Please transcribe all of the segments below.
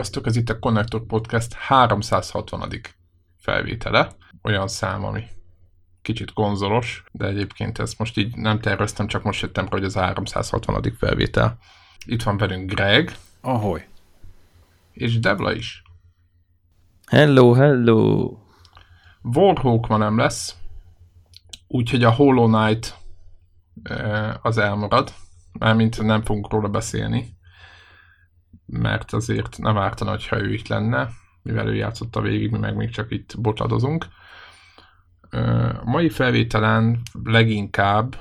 Sziasztok, ez itt a Connector Podcast 360. felvétele. Olyan szám, ami kicsit konzolos, de egyébként ezt most így nem terveztem, csak most jöttem hogy ez a 360. felvétel. Itt van velünk Greg. Ahoy. És Devla is. Hello, hello. Warhawk ma nem lesz, úgyhogy a Hollow Knight az elmarad, mármint nem fogunk róla beszélni, mert azért nem ártana, ha ő itt lenne, mivel ő játszotta végig, mi meg még csak itt bocsadozunk. A mai felvételen leginkább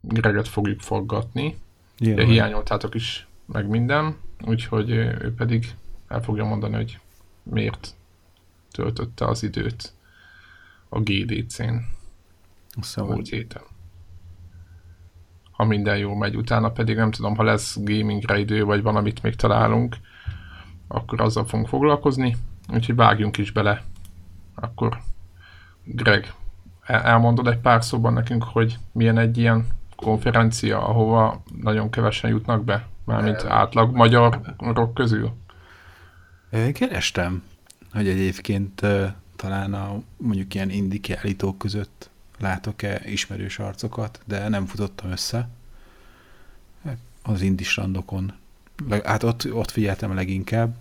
Greget fogjuk forgatni, de hiányoltátok is meg minden, úgyhogy ő pedig el fogja mondani, hogy miért töltötte az időt a GDC-n szóval. múlt héten. Ha minden jól megy, utána pedig nem tudom, ha lesz gamingre idő, vagy van, amit még találunk, akkor azzal fogunk foglalkozni, úgyhogy vágjunk is bele. Akkor Greg, elmondod egy pár szóban nekünk, hogy milyen egy ilyen konferencia, ahova nagyon kevesen jutnak be, mármint átlag magyarok közül? Kerestem, hogy egyébként talán a mondjuk ilyen indi kiállítók között látok-e ismerős arcokat, de nem futottam össze az indi strandokon. Hát ott, ott figyeltem leginkább,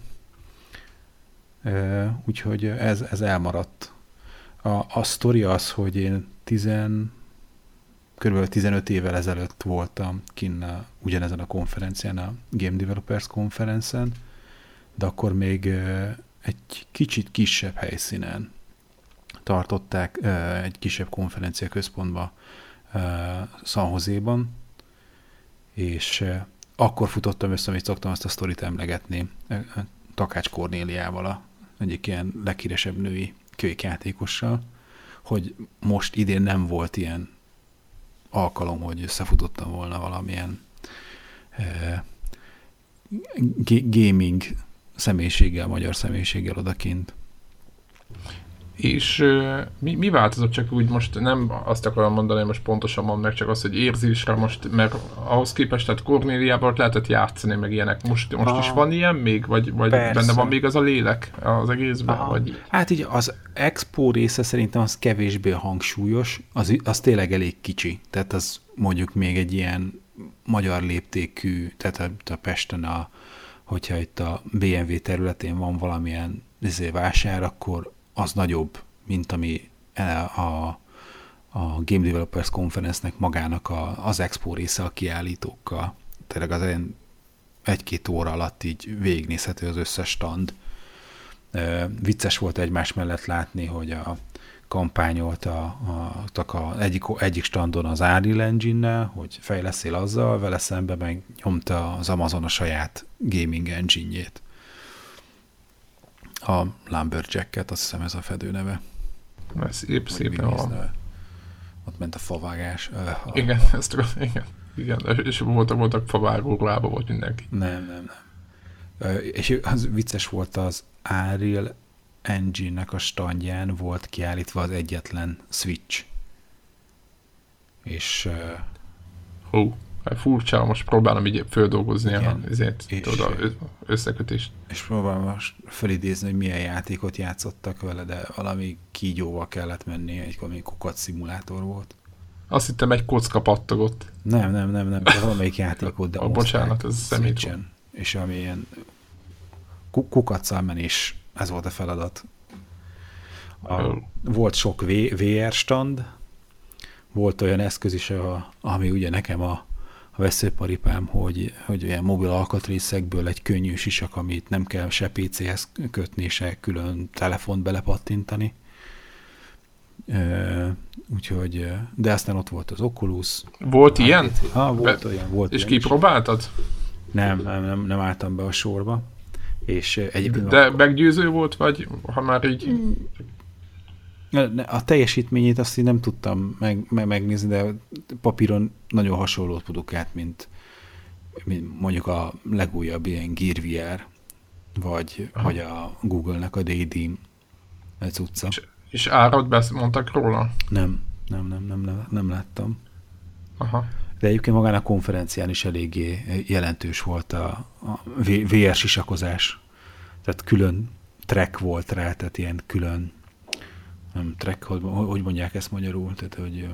úgyhogy ez, ez elmaradt. A, a sztori az, hogy én tizen, kb. 15 évvel ezelőtt voltam kinn a, ugyanezen a konferencián, a Game Developers konferencen, de akkor még egy kicsit kisebb helyszínen tartották egy kisebb konferencia központba San Jose-ban, és akkor futottam össze, amit szoktam azt a sztorit emlegetni, Takács Kornéliával, a egyik ilyen leghíresebb női kölyjátékossal, hogy most idén nem volt ilyen alkalom, hogy összefutottam volna valamilyen eh, gaming személyiséggel, magyar személyiséggel odakint. És mi, mi változott, csak úgy most nem azt akarom mondani, most pontosan mond meg, csak az, hogy érzésre most, mert ahhoz képest, tehát Kornéliában lehetett játszani, meg ilyenek. Most, most ah, is van ilyen még, vagy, vagy benne van még az a lélek az egészben? Ah, vagy? Hát így az expo része szerintem az kevésbé hangsúlyos, az, az tényleg elég kicsi, tehát az mondjuk még egy ilyen magyar léptékű, tehát a, a Pesten a, hogyha itt a BMW területén van valamilyen izé, vásár, akkor az nagyobb, mint ami a, a Game Developers Conference-nek magának a, az expo része a kiállítókkal. Tényleg az egy, egy-két óra alatt így végignézhető az összes stand. E, vicces volt egymás mellett látni, hogy a kampányolt a, a, a egyik, egyik standon az Unreal engine hogy fejleszél azzal, vele szemben meg nyomta az Amazon a saját gaming engine-jét a Lumberjacket, azt hiszem ez a fedő neve. Ez szép, szépen van. Ott ment a favágás. Igen, ezt tudom, igen. Igen, és voltak, voltak favágó lába volt mindenki. Nem, nem, nem. És az vicces volt az Ariel Engine-nek a standján volt kiállítva az egyetlen Switch. És... Hú. Furcsa, most próbálom így földolgozni a, ezért, és, tudod, összekötést. És próbálom most felidézni, hogy milyen játékot játszottak vele, de valami kígyóval kellett menni, egy valami kukat szimulátor volt. Azt hittem egy kocka pattogott. Nem, nem, nem, nem, valamelyik játékot, de a bocsánat, ez szemét. És ami ilyen kukat menés, ez volt a feladat. A, volt sok v, VR stand, volt olyan eszköz is, a, ami ugye nekem a veszőparipám, hogy, hogy olyan mobil alkatrészekből egy könnyű sisak, amit nem kell se PC-hez kötni, se külön telefont belepattintani. Uh, úgyhogy, de aztán ott volt az Oculus. Volt hát, ilyen? Ha, volt be, olyan. Volt és kipróbáltad? Nem, nem, nem, nem álltam be a sorba. És egyébként de akkor... meggyőző volt, vagy ha már így... A teljesítményét azt én nem tudtam meg, meg, megnézni, de papíron nagyon hasonlót produkált, mint, mint mondjuk a legújabb ilyen Gear VR, vagy, vagy a Google-nek a Daydream utca. És, és árat mondtak róla? Nem, nem, nem, nem, nem láttam. Aha. De egyébként magán a konferencián is eléggé jelentős volt a, a VR sisakozás. tehát külön track volt rá, tehát ilyen külön nem track, hogy, mondják ezt magyarul, tehát hogy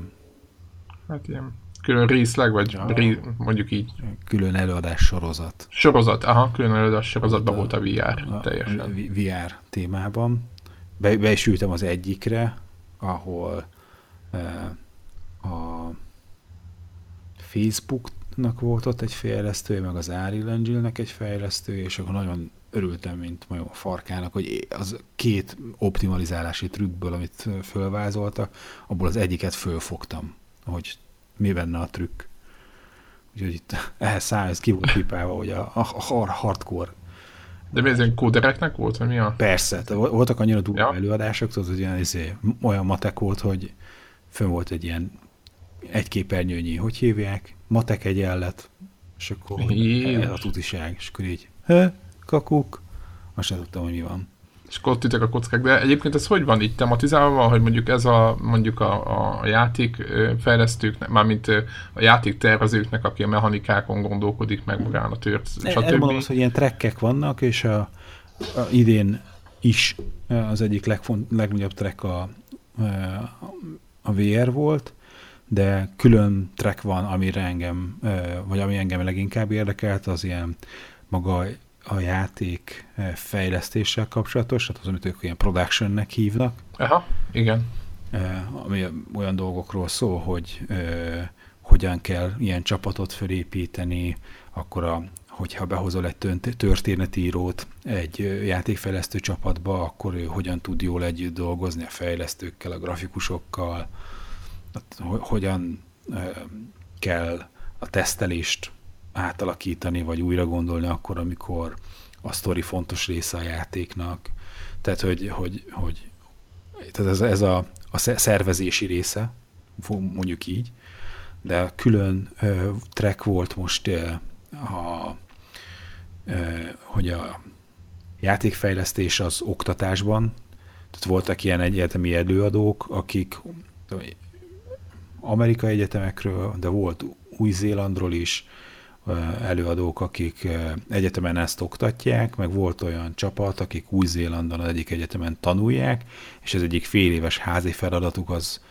Hát ilyen külön részleg, vagy Ja. ré, mondjuk így külön előadás sorozat. sorozat, aha, külön előadás sorozatban volt a VR, a- teljesen. a VR témában. Be, be is ültem az egyikre, ahol eh, a Facebooknak volt ott egy fejlesztője, meg az Unreal Engine-nek egy fejlesztője, és akkor nagyon örültem, mint majom a farkának, hogy az két optimalizálási trükkből, amit fölvázoltak, abból az egyiket fölfogtam, hogy mi benne a trükk. Úgyhogy itt ehhez száz ki volt pipálva, hogy a, a, a hard- hardcore De mi ez ilyen kódereknek volt, vagy mi a? Persze, voltak annyira durva Ja. előadások, tudod, hogy ilyen, izé, olyan matek volt, hogy fönn volt egy ilyen egy képernyőnyi, hogy hívják, matek egyenlet, és akkor Jézus. ez a tutiság, és akkor így, kakuk, azt sem tudtam, hogy mi van. És akkor ott a kockák, de egyébként ez hogy van itt tematizálva, hogy mondjuk ez a, mondjuk a, a játék ö, fejlesztőknek, mármint a játék tervezőknek, aki a mechanikákon gondolkodik meg magán a tört, mondom stb. azt, hogy ilyen trekkek vannak, és a, a idén is az egyik legfont, legnagyobb track a, a VR volt, de külön track van, amire engem, vagy ami engem leginkább érdekelt, az ilyen maga a játék fejlesztéssel kapcsolatos, tehát az, amit ők ilyen productionnek hívnak, Aha, igen. eh, ami olyan dolgokról szól, hogy eh, hogyan kell ilyen csapatot felépíteni, akkor a, hogyha behozol egy történetírót egy játékfejlesztő csapatba, akkor ő hogyan tud jól együtt dolgozni a fejlesztőkkel, a grafikusokkal, ho- hogyan kell a tesztelést átalakítani, vagy újra gondolni akkor, amikor a sztori fontos része a játéknak. Tehát, hogy, hogy, hogy tehát ez, ez a, a sze- szervezési része, mondjuk így, de külön ö, track volt most ö, a, ö, hogy a játékfejlesztés az oktatásban, tehát voltak ilyen egyetemi előadók, akik amerikai egyetemekről, de volt Új-Zélandról is előadók, akik ö, egyetemen ezt oktatják, meg volt olyan csapat, akik Új-Zélandon az egyik egyetemen tanulják, és ez egyik fél éves házi feladatuk az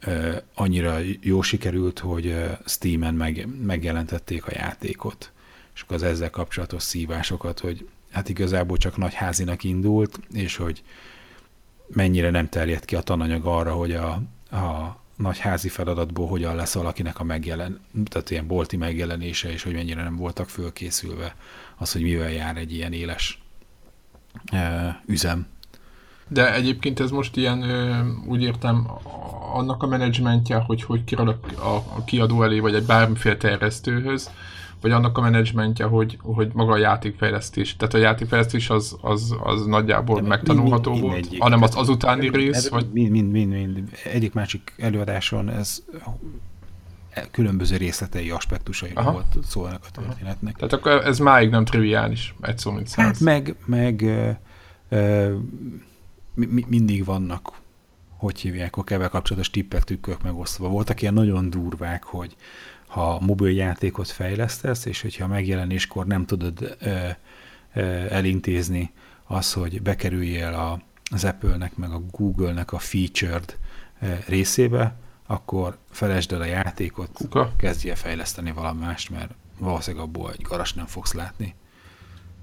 ö, annyira jó sikerült, hogy ö, Steam-en meg, megjelentették a játékot. És akkor az ezzel kapcsolatos szívásokat, hogy hát igazából csak nagyházinak indult, és hogy mennyire nem terjed ki a tananyag arra, hogy a, a nagy házi feladatból hogyan lesz valakinek a megjelen, tehát ilyen bolti megjelenése, és hogy mennyire nem voltak fölkészülve az, hogy mivel jár egy ilyen éles e, üzem. De egyébként ez most ilyen, úgy értem, annak a menedzsmentje, hogy hogy kerül a, a kiadó elé, vagy egy bármiféle terjesztőhöz, vagy annak a menedzsmentje, hogy, hogy maga a játékfejlesztés. Tehát a játékfejlesztés az, az, az nagyjából De megtanulható mind- volt, mindegyik. hanem az Tehát- az utáni rész, vagy mind, mind, mind, mind. Egyik másik előadáson ez különböző részletei, aspektusai Aha. volt szó ennek a történetnek. Tehát akkor ez máig nem triviális, egy szó mint száz. Hát meg, meg ö, ö, mi, mi- mindig vannak, hogy hívják, a kevel kapcsolatos tippek, tükkök megosztva. Voltak ilyen nagyon durvák, hogy ha mobil játékot fejlesztesz, és hogyha megjelenéskor nem tudod ö, ö, elintézni az, hogy bekerüljél a, az Apple-nek, meg a Google-nek a featured részébe, akkor felejtsd el a játékot, Kuka. kezdj el fejleszteni valami mást, mert valószínűleg abból egy garas nem fogsz látni.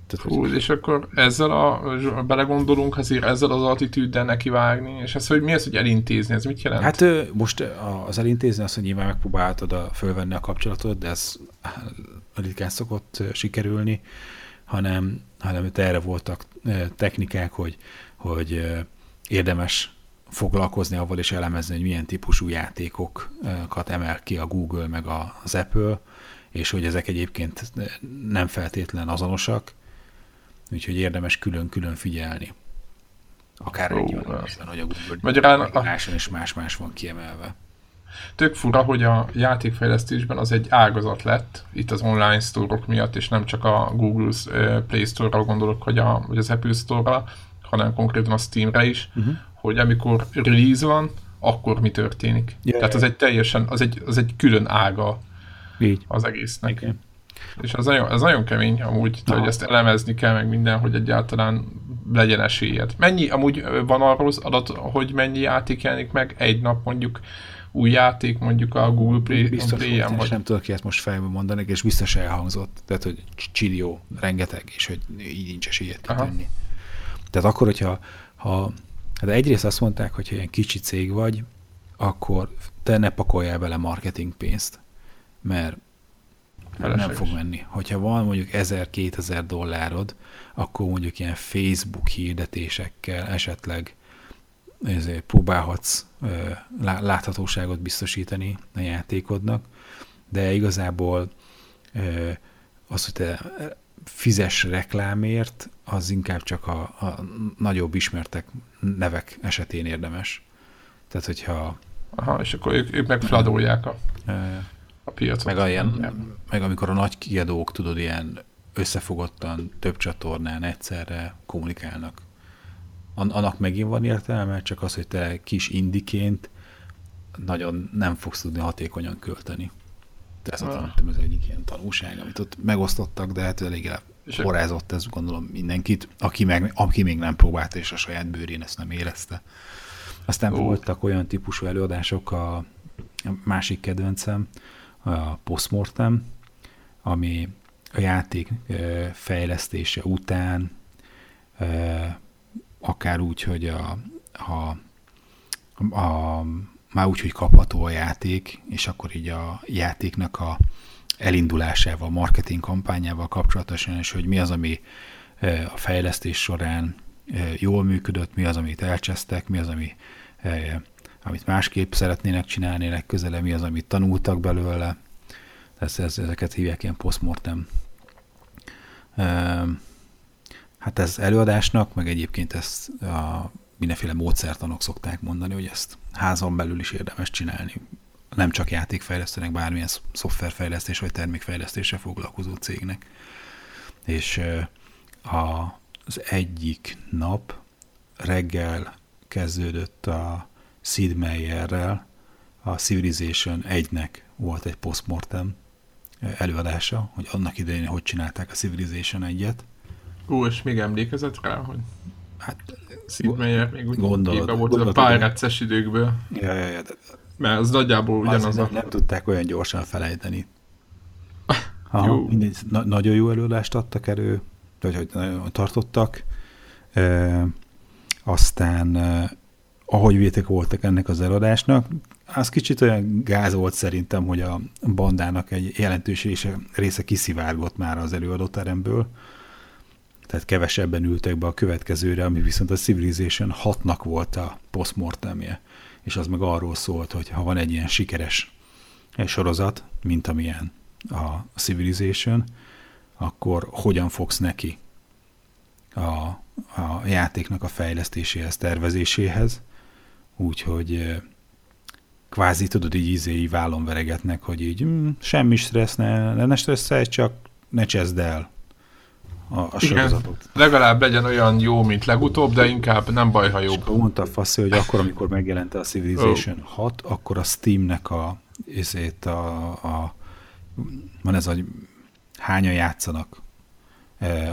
Tehát, Hú, és akkor ezzel a, belegondolunk azért ezzel az attitűddel nekivágni, és ez, hogy mi az, hogy elintézni, ez mit jelent? Hát most az elintézni azt, hogy nyilván megpróbáltad a, fölvenni a kapcsolatot, de ez ritkán szokott sikerülni, hanem, hanem itt erre voltak technikák, hogy, hogy érdemes foglalkozni avval és elemezni, hogy milyen típusú játékokat emel ki a Google meg az Apple, és hogy ezek egyébként nem feltétlen azonosak, úgyhogy érdemes külön-külön figyelni. Akár olyan esetben, hogy a Google Magyarán is más-más van kiemelve. Tök fura, hogy a játékfejlesztésben az egy ágazat lett, itt az online store miatt, és nem csak a Google Play Store-ra gondolok, vagy, a, vagy az Apple Store-ra, hanem konkrétan a Steam-re is, uh-huh. hogy amikor release van, akkor mi történik. Ja, Tehát az egy teljesen, az egy, az egy külön ága Így. az egésznek. Igen. És az nagyon, az nagyon kemény amúgy, Aha. hogy ezt elemezni kell meg minden, hogy egyáltalán legyen esélyed. Mennyi, amúgy van arról az adat, hogy mennyi játék jelenik meg egy nap mondjuk új játék mondjuk a Google Play, biztos Play-en? Vagy... nem tudok ezt most fejből mondani, és biztos elhangzott. Tehát, hogy csillió, rengeteg, és hogy így nincs esélyed tenni. Tehát akkor, hogyha ha, hát egyrészt azt mondták, hogy ha ilyen kicsi cég vagy, akkor te ne pakoljál bele marketing pénzt, mert Felesleges. nem fog menni. Hogyha van mondjuk 1000-2000 dollárod, akkor mondjuk ilyen Facebook hirdetésekkel esetleg ezért próbálhatsz láthatóságot biztosítani a játékodnak, de igazából az, hogy te fizes reklámért, az inkább csak a, a nagyobb ismertek nevek esetén érdemes. Tehát, hogyha... Aha, és akkor ők, ők meg fladolják a, a piacot. Meg, ilyen, meg amikor a nagy kiadók, tudod, ilyen összefogottan több csatornán egyszerre kommunikálnak. Annak megint van értelme, csak az, hogy te kis indiként nagyon nem fogsz tudni hatékonyan költeni. Ez, a, ez egyik ilyen tanulság, amit ott megosztottak, de hát elég forrázott ez gondolom mindenkit, aki, meg, aki még nem próbálta, és a saját bőrén ezt nem érezte. Aztán Ó. voltak olyan típusú előadások, a másik kedvencem, a Postmortem, ami a játék fejlesztése után, akár úgy, hogy a, a, a, már úgy, hogy kapható a játék, és akkor így a játéknak a elindulásával, marketing kampányával kapcsolatosan, és hogy mi az, ami a fejlesztés során jól működött, mi az, amit elcsesztek, mi az, ami, amit másképp szeretnének csinálni legközelebb, mi az, amit tanultak belőle. Ez, ez, ezeket hívják ilyen postmortem. Hát ez előadásnak, meg egyébként ezt a mindenféle módszertanok szokták mondani, hogy ezt házon belül is érdemes csinálni. Nem csak játékfejlesztőnek, bármilyen szoftverfejlesztés vagy termékfejlesztéssel foglalkozó cégnek. És az egyik nap reggel kezdődött a Sid Meierrel, a Civilization 1-nek volt egy postmortem előadása, hogy annak idején hogy csinálták a Civilization 1-et. Ó, és még emlékezett rá, hogy hát Sid Meier még úgy gondolod, volt gondolod, a pirates időkből. Ja, ja, ja, de, mert az nagyjából ugyanaz a... Nem tudták olyan gyorsan felejteni. Aha, jó. Mindegy, na, nagyon jó előadást adtak elő, vagy hogy tartottak. E, aztán ahogy vétek voltak ennek az előadásnak, az kicsit olyan gáz volt szerintem, hogy a bandának egy jelentős része, kiszivárgott már az előadóteremből, tehát kevesebben ültek be a következőre, ami viszont a Civilization 6-nak volt a postmortemje, és az meg arról szólt, hogy ha van egy ilyen sikeres sorozat, mint amilyen a Civilization, akkor hogyan fogsz neki a, a játéknak a fejlesztéséhez, tervezéséhez, úgyhogy kvázi tudod, így izé vállon veregetnek, hogy így mm, semmi stressz, ne, ne stresszelj, csak ne cseszd el a, a sorozatot. Legalább legyen olyan jó, mint legutóbb, de inkább nem baj, ha jobb. És mondta a Faszi, hogy akkor, amikor megjelent a Civilization oh. 6, akkor a Steamnek a, ezért a, a van ez, hogy hányan játszanak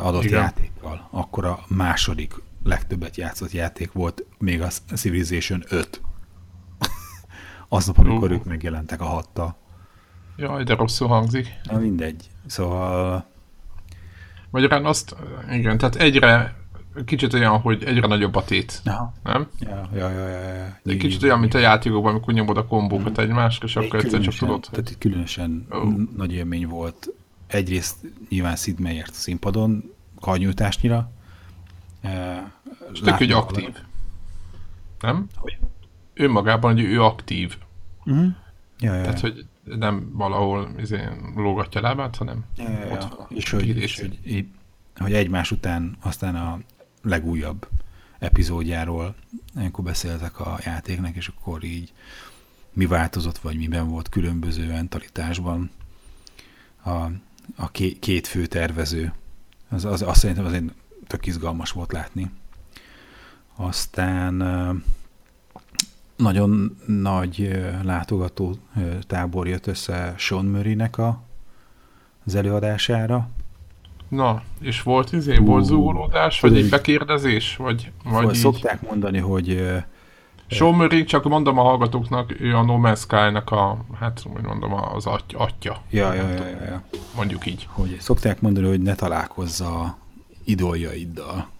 adott Igen. játékkal, akkor a második legtöbbet játszott játék volt még a Civilization 5 aznap, amikor uh. ők megjelentek a hattal. Jaj, de rosszul hangzik. Na mindegy. Szóval... Magyarán azt, igen, tehát egyre kicsit olyan, hogy egyre nagyobb a tét. Aha. Nem? Ja, ja, ja, ja, ja. Egy kicsit olyan, mint a játékokban, amikor nyomod a kombókat mm. egymásra, és akkor egyszer csak tudod. Tehát itt különösen oh. nagy élmény volt. Egyrészt nyilván Sid Meier't színpadon, karnyújtásnyira. És tök, hogy aktív. Nem? Hogy? önmagában, hogy ő aktív. Uh-huh. Ja, ja, Tehát, hogy nem valahol izé, lógatja lábát, hanem ja, ja, ja. ott és hogy, és hogy, hogy egymás után aztán a legújabb epizódjáról ilyenkor beszéltek a játéknek, és akkor így mi változott, vagy miben volt különböző mentalitásban a, a ké, két fő tervező. Az, az, azt szerintem azért tök izgalmas volt látni. Aztán nagyon nagy látogató tábor jött össze Sean Murray-nek a az előadására. Na, és volt izé, volt zúgolódás, vagy egy bekérdezés, vagy, vagy így? Szokták mondani, hogy Sean Murray, csak mondom a hallgatóknak, ő a No Man's Sky-nak a, hát úgy mondom, az aty- atya. ja, ja, ja, ja, ja. Mondjuk így. hogy szokták mondani, hogy ne találkozza idoljaiddal.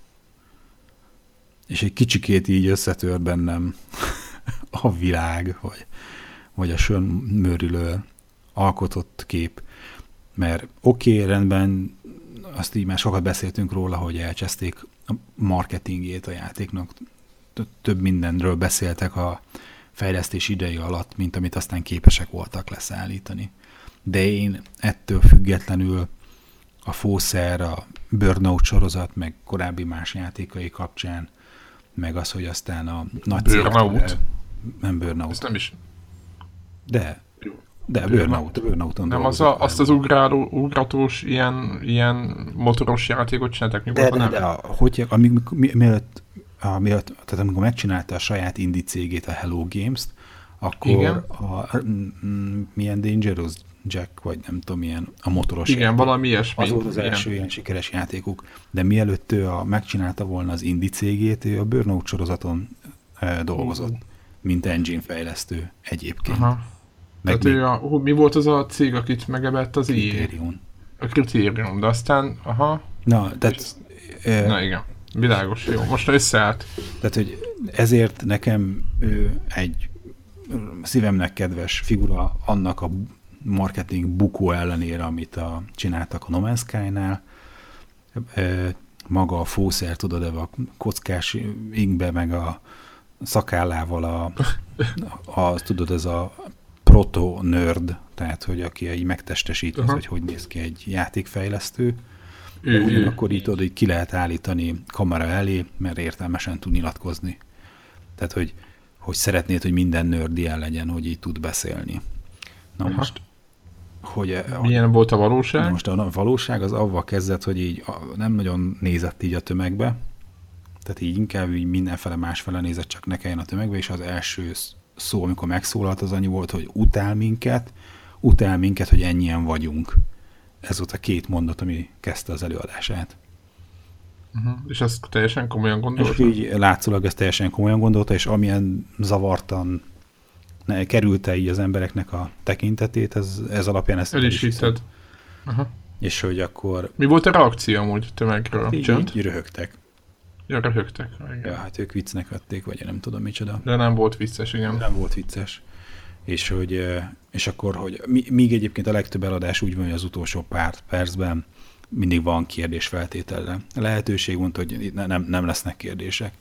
És egy kicsikét így összetör bennem a világ, vagy, vagy a Murray-ről alkotott kép. Mert oké, okay, rendben, azt így már sokat beszéltünk róla, hogy elcseszték a marketingét a játéknak. Több mindenről beszéltek a fejlesztés idei alatt, mint amit aztán képesek voltak leszállítani. De én ettől függetlenül a Fószer, a Burnout sorozat, meg korábbi más játékai kapcsán, meg az, hogy aztán a nagy Burnout? cégek- Nem Burnout, Ez nem is, de, de Burnout. Burnout, Burnouton nem az a, azt az ugráló, ugratós ilyen, ilyen motoros játékot csináltak, mi De, de, neve? de a, hogy, amíg, mi, mielőtt, a, mielőtt, tehát amikor megcsinálta a saját indie cégét, a Hello Games-t, akkor Igen. a, mm, milyen Dangerous Jack, vagy nem tudom, milyen a motoros Igen, játék. valami ilyesmi. Az volt az első ilyen sikeres játékuk. De mielőtt ő a, megcsinálta volna az indie cégét, ő a Burnout sorozaton e, dolgozott, mint engine fejlesztő egyébként. Aha. Meg Tehát még ő a, mi volt az a cég, akit megebett az? Criterion. A kritérium, de aztán, aha, Na, tehát, e, na igen, világos, jó, most összeállt. Tehát, hogy ezért nekem ő egy szívemnek kedves figura annak a marketing bukó ellenére, amit a, csináltak a No Man's Sky-nál. Maga a fószer, tudod, a kockás ingbe, meg a szakállával a, a tudod, ez a proto-nerd, tehát, hogy aki így megtestesít az, hogy hogy néz ki egy játékfejlesztő. De ugyanakkor így tudod, hogy ki lehet állítani kamera elé, mert értelmesen tud nyilatkozni. Tehát, hogy, hogy szeretnéd, hogy minden nerd ilyen legyen, hogy így tud beszélni. Na Aha. most, hogy, milyen volt a valóság? most a valóság az avval kezdett, hogy így a- nem nagyon nézett így a tömegbe, tehát így inkább így mindenfele másfele nézett, csak ne kelljen a tömegbe, és az első sz- szó, amikor megszólalt, az annyi volt, hogy utál minket, utál minket, hogy ennyien vagyunk. Ez volt a két mondat, ami kezdte az előadását. Uh-huh. És ezt teljesen komolyan És gondolta? így látszólag ezt teljesen komolyan gondolta, és amilyen zavartan kerülte így az embereknek a tekintetét, ez, ez alapján ezt El is hiszem. hitted. Aha. És hogy akkor Mi volt a reakció amúgy tömegről? így, Csönd? így röhögtek. Ja, röhögtek. Igen. Ja, hát ők viccnek vették, vagy én nem tudom micsoda. De nem volt vicces, igen. Nem volt vicces. És, hogy, és akkor, hogy míg egyébként a legtöbb eladás úgy van, hogy az utolsó pár percben mindig van kérdés feltételre. Lehetőség mondta, hogy ne- nem, nem lesznek kérdések.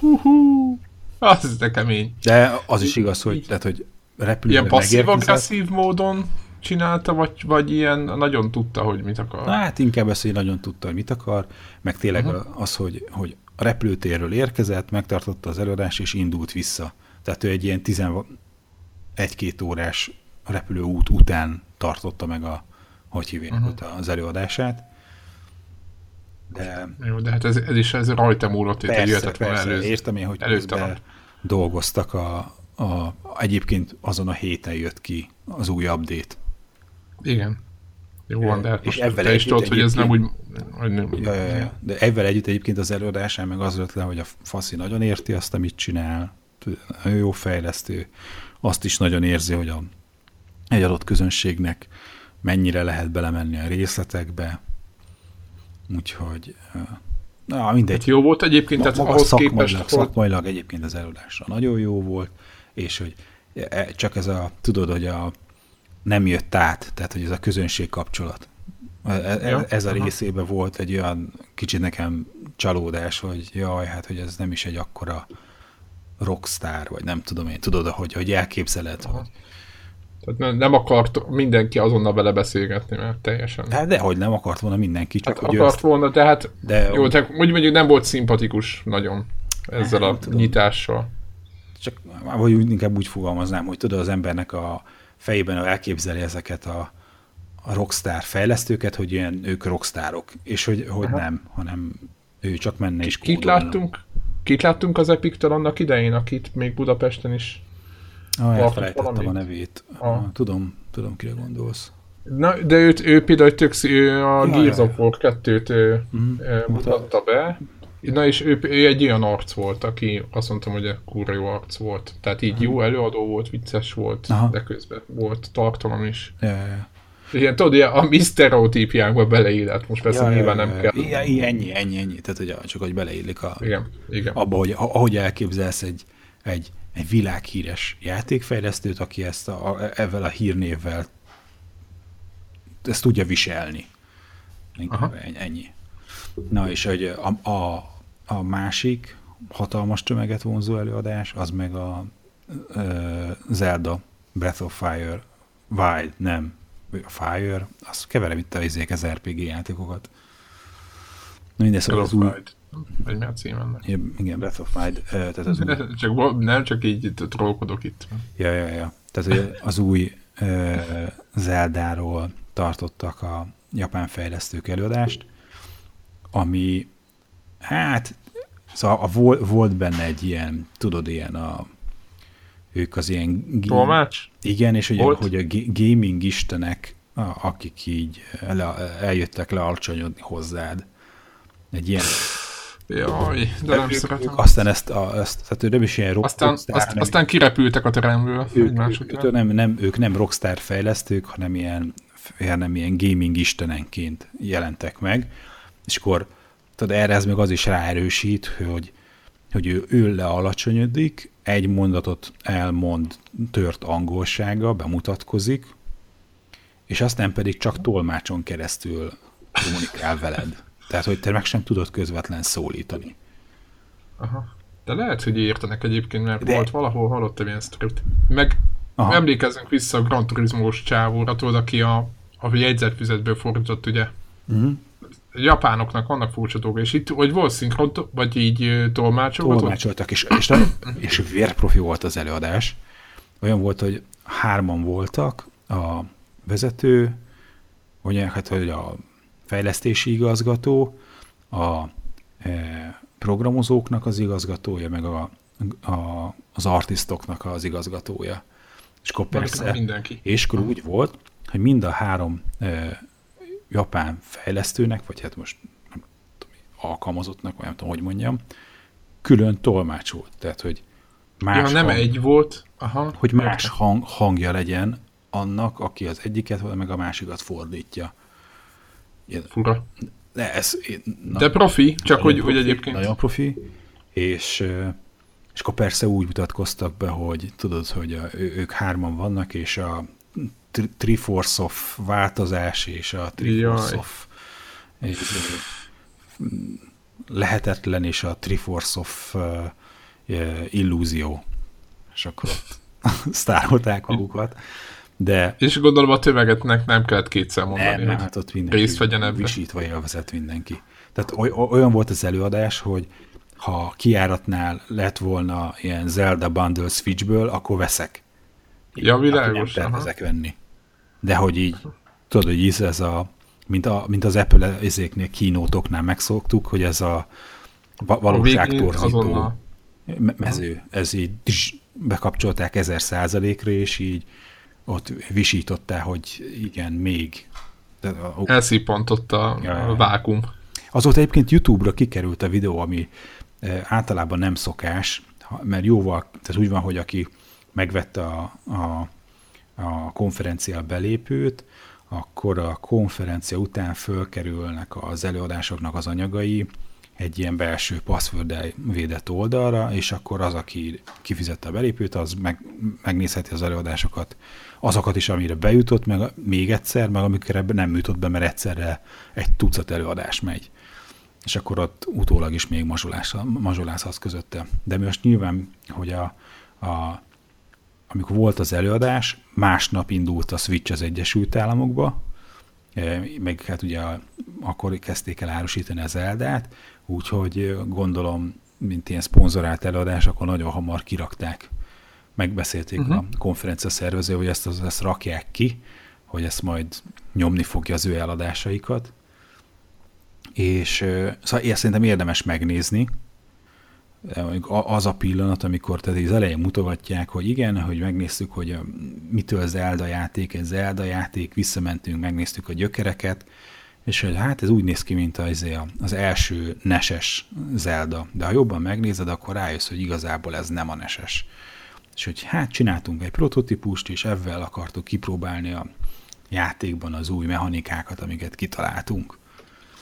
Hú, az de kemény. De az is igaz, hogy, tehát, hogy repülőre Ilyen passzív-agresszív módon csinálta, vagy, vagy ilyen nagyon tudta, hogy mit akar? Na, hát inkább ezt, hogy nagyon tudta, hogy mit akar, meg tényleg uh-huh. az, hogy, hogy a repülőtérről érkezett, megtartotta az előadást, és indult vissza. Tehát ő egy ilyen 11-2 órás repülőút után tartotta meg a, hogy hívják uh-huh. ott az előadását. De Jó, de hát ez, ez is ez rajta múlott, itt egy jöhetett volna persze, előz. értem én, hogy dolgoztak a, a, egyébként azon a héten jött ki az új update. Igen. Jó van, de És ebben te is tudod, hogy ez nem úgy... Hogy nem, Ja, ja, ja. De ezzel együtt egyébként az előadásán meg az le, hogy a Faszi nagyon érti azt, amit csinál, nagyon jó fejlesztő, azt is nagyon érzi, hogy a, egy adott közönségnek mennyire lehet belemenni a részletekbe. Úgyhogy, ö, na mindegy. Hát jó volt egyébként, tehát Maga ahhoz szakmailag, képest volt... szakmailag egyébként az előadásra nagyon jó volt, és hogy e- csak ez a, tudod, hogy a nem jött át, tehát hogy ez a közönség kapcsolat. E- e- Ja, Ez a aha. részében volt egy olyan kicsit nekem csalódás, hogy jaj, hát hogy ez nem is egy akkora rockstar, vagy nem tudom én, tudod, hogy, hogy elképzeled. Aha. Hogy, Tehát nem, nem akart mindenki azonnal vele beszélgetni, mert teljesen... hát de hogy nem akart volna mindenki, csak Hát hogy akart ezt, volna, de hát... de Jó, tehát úgy mondjuk nem volt szimpatikus nagyon ezzel Nem a tudom. nyitással. csak vagy úgy, inkább úgy fogalmaznám, hogy tudod, az embernek a fejében elképzeli ezeket a, a rockstar fejlesztőket, hogy ilyen ők rockstarok, és hogy, hogy Aha. nem, hanem ő csak menne és Kit kódolna. láttunk? Kit láttunk az Epic-től annak idején, akit még Budapesten is? Ah, elfelejtettem a nevét. Ah. Tudom, tudom, kire gondolsz. Na, de őt, ő például tök, ő a Ja, Gears ja, of War 2-t ő, Mhm. mutatta be. Na és ő, ő egy olyan arc volt, aki azt mondtam, hogy egy kurva jó arc volt. Tehát így jó előadó volt, vicces volt, Aha. de közben volt tartalom is. Ja, ja, ja. Ilyen, tudod, ilyen a mi sztereotípiánkba beleillett, most persze Ja, ja, nyilván ja, nem ja. kell. Igen, igen, ennyi, ennyi, ennyi. Tehát, hogy csak hogy beleillik a, Igen, igen. abba, hogy ahogy elképzelsz egy, egy, egy világhíres játékfejlesztőt, aki ezt a, a, ezzel a hírnévvel ezt tudja viselni. Inkább Aha. ennyi-. Na és hogy a, a, a másik hatalmas tömeget vonzó előadás, az meg a uh, Zelda Breath of Fire Wild, nem, a Fire, azt keverem itt a izék, az RPG játékokat. Na mindegy, szóval az új, Vagy mi a cím ennek? igen, Breath of ö, tehát az új, Csak, nem csak így itt trollkodok itt. ja, ja, ja. Tehát az új Zeldáról tartottak a japán fejlesztők előadást, ami hát szóval a, volt, volt benne egy ilyen, tudod, ilyen a ők az ilyen Tolmács? igen, és ugye, hogy a gaming istenek, akik így le, eljöttek le alacsonyodni hozzád. Egy ilyen Jaj, de nem szeretem. aztán ezt, a, ezt, tehát ő nem is ilyen Aztán, azt, hanem aztán kirepültek a teremből. ők, ők, nem, nem, ők nem rockstar fejlesztők, hanem ilyen, hanem ilyen gaming istenenként jelentek meg, és akkor tudod, erre ez meg az is ráerősít, hogy, hogy ő, ő lealacsonyodik, egy mondatot elmond tört angolsága, bemutatkozik, és aztán pedig csak tolmácson keresztül kommunikál veled. Tehát, hogy te meg sem tudod közvetlen szólítani. Aha. De lehet, hogy értenek egyébként, mert De- volt valahol hallottam ilyen sztorit. Meg Aha. Emlékezzünk vissza a Gran Turismo-s csávóra, tudod, aki a, a jegyzetfüzetből fordított, ugye. Uh-huh. Japánoknak vannak furcsa dolga, és itt, hogy volt szinkron, vagy így tolmácsolgatott? Tolmácsoltak, és, és, és vérprofi volt az előadás. Olyan volt, hogy hárman voltak, a vezető, mondják, hát, hogy a fejlesztési igazgató, a e, programozóknak az igazgatója, meg a, a, az artistoknak az igazgatója. És akkor persze, és akkor úgy volt, hogy mind a három e, japán fejlesztőnek, vagy hát most nem tudom, alkalmazottnak, vagy nem tudom, hogy mondjam, külön tolmács volt. Tehát, hogy más, Ja, nem hang, egy volt. Aha. hogy más hang, hangja legyen annak, aki az egyiket, vagy meg a másikat fordítja. Ilyen- Fura. De ez na, De profi, csak hogy, profi, hogy egyébként... Nagyon profi, és, és akkor persze úgy mutatkoztak be, hogy tudod, hogy a, ők hárman vannak, és a tri- Triforce of változás, és a Triforce Jaj. of és, lehetetlen, és a Triforce of uh, illúzió. És akkor ott sztárolták magukat. De És gondolom a tömegetnek nem kellett kétszer mondani, nem, hát ott mindenki részt vegyen ebbe. visítva élvezett mindenki. Tehát oly, olyan volt az előadás, hogy ha kiáratnál lett volna ilyen Zelda Bundle Switchből, akkor veszek. Ja, Akkor világos, Nem tervezek venni. De hogy így, tudod, hogy ez, ez a, mint, a, mint az Apple ezéknél kínótoknál megszoktuk, hogy ez a valóságtorzító mező, ez így bekapcsolták ezer százalékra, és így ott visítottál, hogy igen, még. De, a- Ja, a vákum. Azóta egyébként YouTube-ra kikerült a videó, ami e, általában nem szokás, mert jóval, tehát úgy van, hogy aki megvette a, a, a konferencia belépőt, akkor a konferencia után fölkerülnek az előadásoknak az anyagai egy ilyen belső password védett oldalra, és akkor az, aki kifizette a belépőt, az meg, megnézheti az előadásokat, azokat is, amire bejutott, meg még egyszer, meg amikre nem jutott be, mert egyszerre egy tucat előadás megy. És akkor ott utólag is még mazsolázhatsz közötte. De most nyilván, hogy a, a, amikor volt az előadás, másnap indult a Switch az Egyesült Államokba, e, meg hát ugye akkor kezdték el árusítani az Eldát, úgyhogy gondolom, mint ilyen szponzorált előadás, akkor nagyon hamar kirakták. Megbeszélték uh-huh. a konferencia szervező, hogy ezt, ezt rakják ki, hogy ezt majd nyomni fogja az ő eladásaikat. És szóval én szerintem érdemes megnézni, az a pillanat, amikor tehát az elején mutogatják, hogy igen, hogy megnéztük, hogy mitől Zelda játék, ez Zelda játék, visszamentünk, megnéztük a gyökereket, és hogy hát ez úgy néz ki, mint az, az első neses Zelda. De ha jobban megnézed, akkor rájössz, hogy igazából ez nem a neses. És hogy hát csináltunk egy prototípust, és ebben akartuk kipróbálni a játékban az új mechanikákat, amiket kitaláltunk.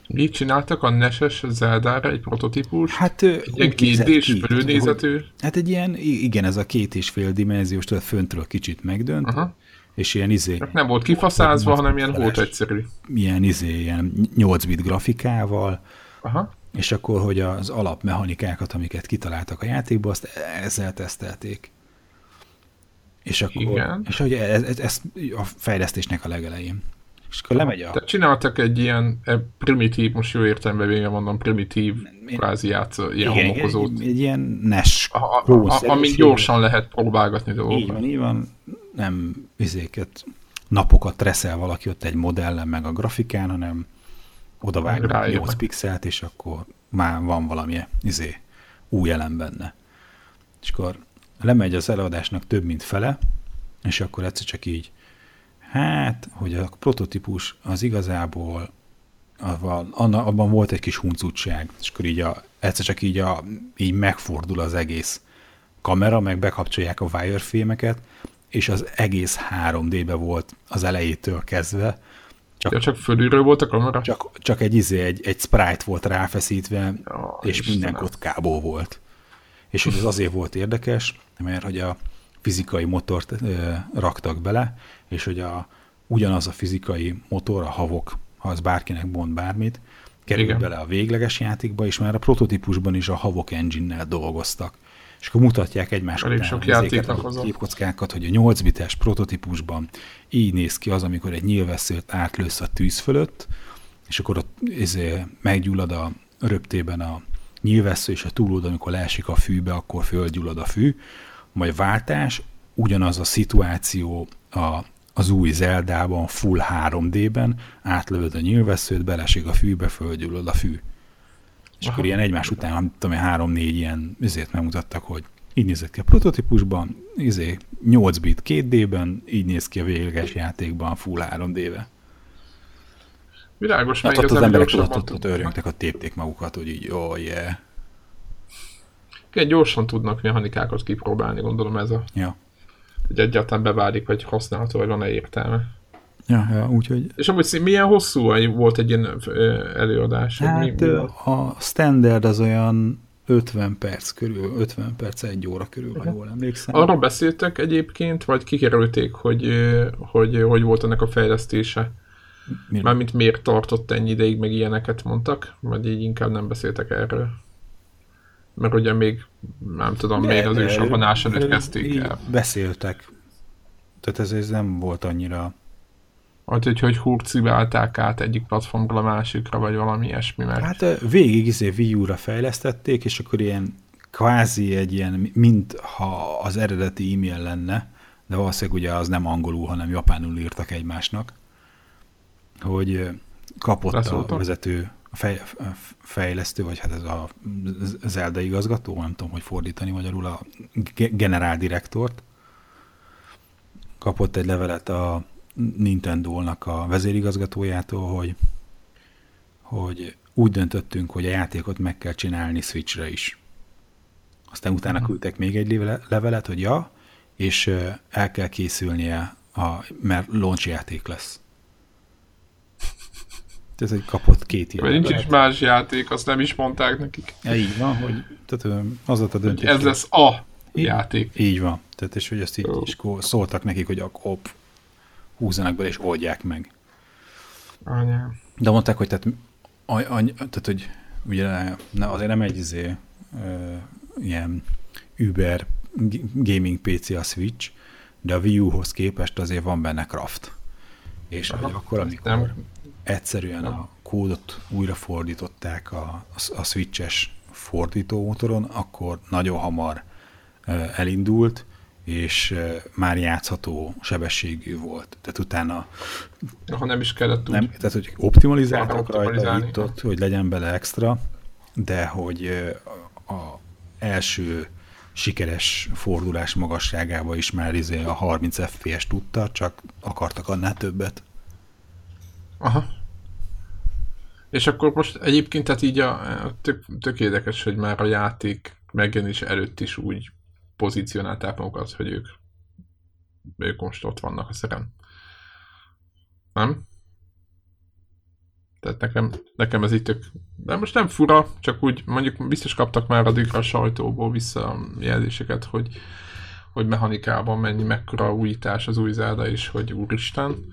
Mit csináltak a Neses Zeldára egy prototípus? Hát egy ilyen két és fölnézetű? Hát egy ilyen, igen, ez a két és fél dimenziós, tehát föntről kicsit megdönt, Aha. és ilyen izé... Hát nem volt kifaszázva, hanem ilyen volt egyszerű. Ilyen izé, ilyen 8 bit grafikával, Aha. és akkor, hogy az alapmechanikákat, amiket kitaláltak a játékba, azt ezzel tesztelték. És akkor, Igen. és hogy ez, ez, ez a fejlesztésnek a legelején. És akkor lemegy a... Tehát csináltak egy ilyen e, primitív, most jó értelemben végén mondom, primitív Én... kvázi játszó, ilyen igen, homokozót. Egy, egy ilyen NES a, a, a, Amíg gyorsan lehet próbálgatni dolgokat. Így van, így van. Nem vizéket, napokat reszel valaki ott egy modellen meg a grafikán, hanem oda vágnak 8 pixelt, és akkor már van valami izé, új elem benne. És akkor lemegy az előadásnak több, mint fele, és akkor egyszer csak így Hát, hogy a prototípus az igazából abban volt egy kis huncutság, és akkor így a, egyszer csak így, a, így megfordul az egész kamera, meg bekapcsolják a wireframe-eket, és az egész 3D-be volt az elejétől kezdve. Csak, ja, csak fölülről volt a kamera? Csak, csak egy, izé, egy, egy sprite volt ráfeszítve, ja, és Istenem. minden kockából volt. És hogy ez azért volt érdekes, mert hogy a fizikai motort raktak bele, és hogy a, ugyanaz a fizikai motor, a havok, ha az bárkinek mond bármit, kerül Igen. bele a végleges játékba, és már a prototípusban is a havok engine-nel dolgoztak. És akkor mutatják egymás Elég után ezeket a képkockákat, hogy a 8 bites prototípusban így néz ki az, amikor egy nyilvesszőt átlősz a tűz fölött, és akkor ott izé, meggyullad a röptében a nyilvessző, és a túlód, amikor leesik a fűbe, akkor fölgyullad a fű, majd váltás, ugyanaz a szituáció a az új Zeldában, full 3D-ben, átlövöd a nyilvesszőt, belesik a fűbe, földgyullad a fű. És Aha. akkor ilyen egymás után, nem tudom, három-négy ilyen üzét megmutattak, hogy így nézett ki a prototípusban, izé, 8 bit 2D-ben, így néz ki a végleges játékban full 3D-be. Világos, hát ott az, az emberek ott, ott, ott örjöngtek, ott tépték magukat, hogy így, oh yeah. Igen, gyorsan tudnak mechanikákat kipróbálni, gondolom ez a... Ja hogy egyáltalán beválik, vagy használható, vagy van-e értelme. Ja, ja, úgyhogy... És amúgy milyen hosszú volt egy ilyen előadás? Hát mi, mi a standard az olyan 50 perc körül, 50 perc, egy óra körül, ha jól emlékszem. Arról beszéltek egyébként, vagy kikerülték, hogy, hogy hogy volt ennek a fejlesztése? Mire? Mármint miért tartott ennyi ideig, meg ilyeneket mondtak, vagy így inkább nem beszéltek erről? Mert ugye még, nem tudom, de, még az ősabbanás előtt kezdték el. Beszéltek. Tehát ez, ez nem volt annyira... Hát, hogy hogy hurcibálták át egyik platformra a másikra, vagy valami ilyesmi. Mert... Hát végig izé Wii U-ra fejlesztették, és akkor ilyen kvázi egy ilyen, mint ha az eredeti e-mail lenne, de valószínűleg ugye az nem angolul, hanem japánul írtak egymásnak, hogy kapott Leszóltam. a vezető a fej, fejlesztő, vagy hát ez a Zelda igazgató, nem tudom, hogy fordítani magyarul a generáldirektort, kapott egy levelet a Nintendo-nak a vezérigazgatójától, hogy, hogy úgy döntöttünk, hogy a játékot meg kell csinálni Switchre is. Aztán utána uh-huh. küldtek még egy levelet, hogy ja, és el kell készülnie, a, mert launch játék lesz. Tehát, hogy kapott két ilyen. Nincs is más játék, azt nem is mondták nekik. Ja, így van, hogy tehát az volt a döntés. Ez lesz a így, játék. Így van. Tehát, és hogy ezt így is szóltak nekik, hogy akkor húzzanak be és oldják meg. Anyám. De mondták, hogy tehát, any, any, tehát hogy ugye ne, azért nem egy izé, ö, ilyen Uber gaming PC a Switch, de a Wii U-hoz képest azért van benne craft. És Aha, hogy akkor, amikor nem egyszerűen a kódot újra fordították a, a switches fordítómotoron, akkor nagyon hamar elindult, és már játszható sebességű volt. Tehát utána... Ha nem is kellett úgy. Nem, tehát, hogy optimalizáltak rajta itt ott, hogy legyen bele extra, de hogy a, első sikeres fordulás magasságába is már izé a 30 FPS tudta, csak akartak annál többet. Aha. És akkor most egyébként tehát így a, tök, tök érdekes, hogy már a játék megjelenés előtt is úgy pozícionálták magukat, hogy ők, ők most ott vannak a szerem. Nem? Tehát nekem, nekem ez itt tök... De most nem fura, csak úgy mondjuk biztos kaptak már addigra a sajtóból visszajelzéseket, hogy, hogy mechanikában mennyi, mekkora újítás az új Zelda is, hogy úristen.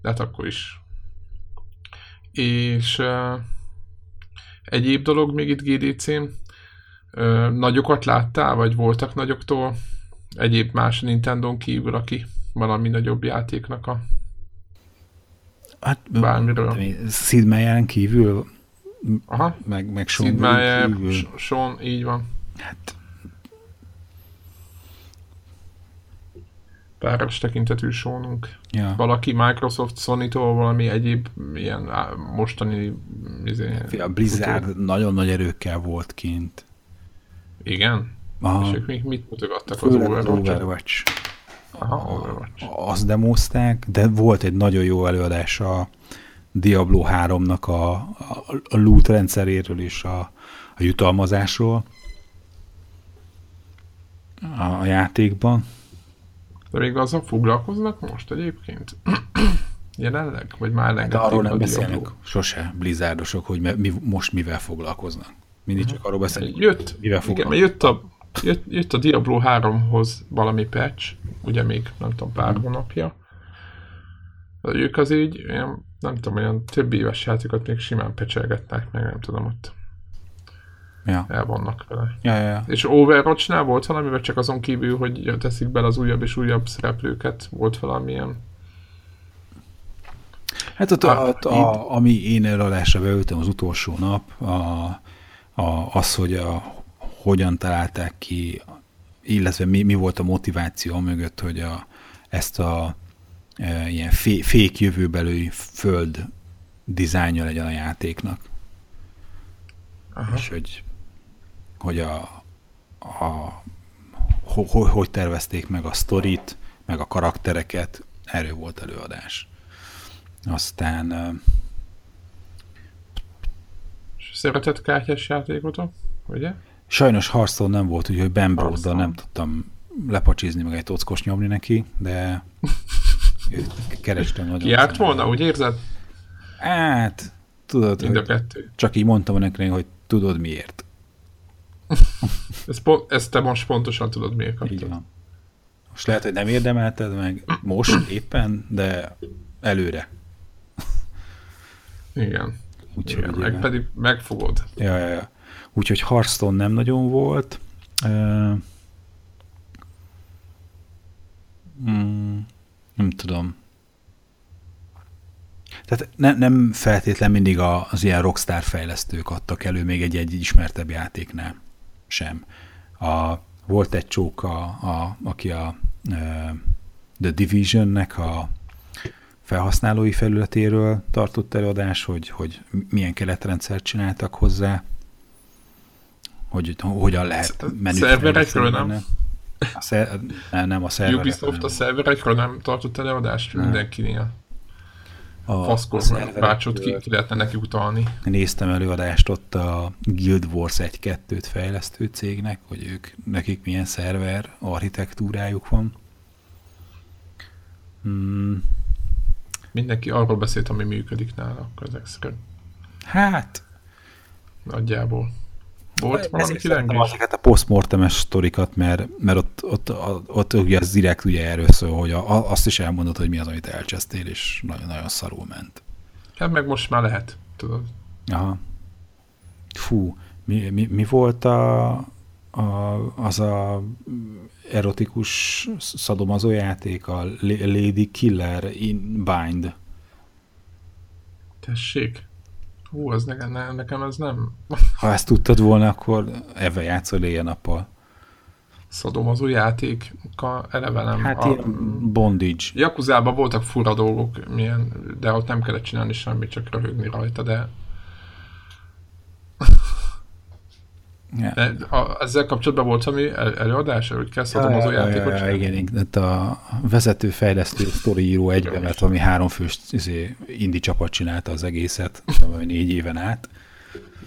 De hát akkor is. És uh, egyéb dolog még itt GDC-n. Uh, nagyokat láttál, vagy voltak nagyoktól egyéb más Nintendo-n kívül, aki valami nagyobb játéknak a Hát bármiről. Sid Meier kívül, Aha. meg, meg Sean. Sean, így van. Hát, Páros tekintetű Seanunk. ja. Valaki Microsoft, Sony-tól valami egyéb ilyen mostani izé, A Blizzard nagyon nagy erőkkel volt kint. Igen? Aha. És ők még mit mutogattak Főleg az overwatch Overwatch. Aha, Overwatch. Azt demozták, de volt egy nagyon jó előadás a Diablo 3-nak a, a, a loot rendszeréről és a, a jutalmazásról a, a játékban. De még azzal foglalkoznak most egyébként? Jelenleg? Vagy már elengedték arról nem beszélnek sose blizzardosok, hogy mi, most mivel foglalkoznak. Mindig csak arról beszélnek, Jött, mivel igen, foglalkoznak. jött a, jött, jött a Diablo 3-hoz valami patch, ugye még nem tudom, pár hónapja. Ők az így, nem tudom, olyan több éves játékot még simán pecselgetnek, meg nem tudom, ott Ja. el vannak vele. Ja, ja, ja. És Overwatch-nál volt valami, vagy csak azon kívül, hogy teszik bele az újabb és újabb szereplőket, volt valamilyen? Hát ott, a, ott a, ami én előadásra beültem az utolsó nap, a, a, az, hogy a, hogyan találták ki, illetve mi, mi volt a motiváció mögött, hogy a, ezt a e, ilyen fé, fék jövőbeli föld dizájnja legyen a játéknak. Aha. És hogy, hogy a, a ho, ho, hogy tervezték meg a sztorit, meg a karaktereket, erről volt előadás. Aztán És szeretett kártyás játékot, ugye? sajnos Hearthstone nem volt, úgyhogy Ben Broddal nem tudtam lepacsizni, meg egy tockos nyomni neki, de kerestem nagyon. Kiárt volna, úgy érzed? Hát, tudod, Mind a hogy kettő. csak így mondtam neki, hogy tudod miért. Ezt, po- ezt te most pontosan tudod, miért Így kaptad. van. Most lehet, hogy nem érdemelted meg most éppen, de előre. Igen. Úgyhogy Igen. Meg pedig megfogod. Ja, ja, ja. Úgyhogy Hearthstone nem nagyon volt. Uh, mm, nem tudom. Tehát ne, nem feltétlen mindig az ilyen rockstar fejlesztők adtak elő még egy, egy ismertebb játéknál sem. A, volt egy csók, a, a, aki a The Division-nek a felhasználói felületéről tartott előadás, hogy, hogy milyen keretrendszert csináltak hozzá, hogy hogyan lehet menüt szerverekről nem? benne. A szer, nem, a szerverekről. Ubisoft a szerverekről nem tartott előadást mindenkinél. A, szerverekről bácsot ki, ki lehetne neki utalni. Néztem előadást ott a Guild Wars 1-2-t fejlesztő cégnek, hogy ők, nekik milyen szerver architektúrájuk van. Hmm, Mindenki arról beszélt, ami működik nála, akkor ezek szerint. hát, Nagyjából. Volt valami kilengés? ezeket a postmortemes sztorikat, mert, mert ott, ott, ott, ott ugye az direkt ugye erről szól, hogy a, azt is elmondod, hogy mi az, amit elcsesztél, és nagyon-nagyon szarul ment. Hát meg most már lehet, tudod. Aha. Fú, mi, mi, mi volt a, a, az a erotikus szadomazó játék, a La- Lady Killer in Bind? Tessék. Hú, az nekem, ne, nekem ez nem Ha ezt tudtad volna, akkor ebben játszol éjjel-nappal. szadomazó játék, eleve nem. Hát a, ilyen bondage. Jakuzában voltak fura dolgok, milyen, de ott nem kellett csinálni semmit, csak röhögni rajta, de Ja. De a, ezzel kapcsolatban volt ami el, előadás, hogy kezd a mozó játékot ja, igen, igen, a vezető fejlesztő sztoriíró egyben, mert ami három fős izé, indi csapat csinálta az egészet, vagy négy éven át.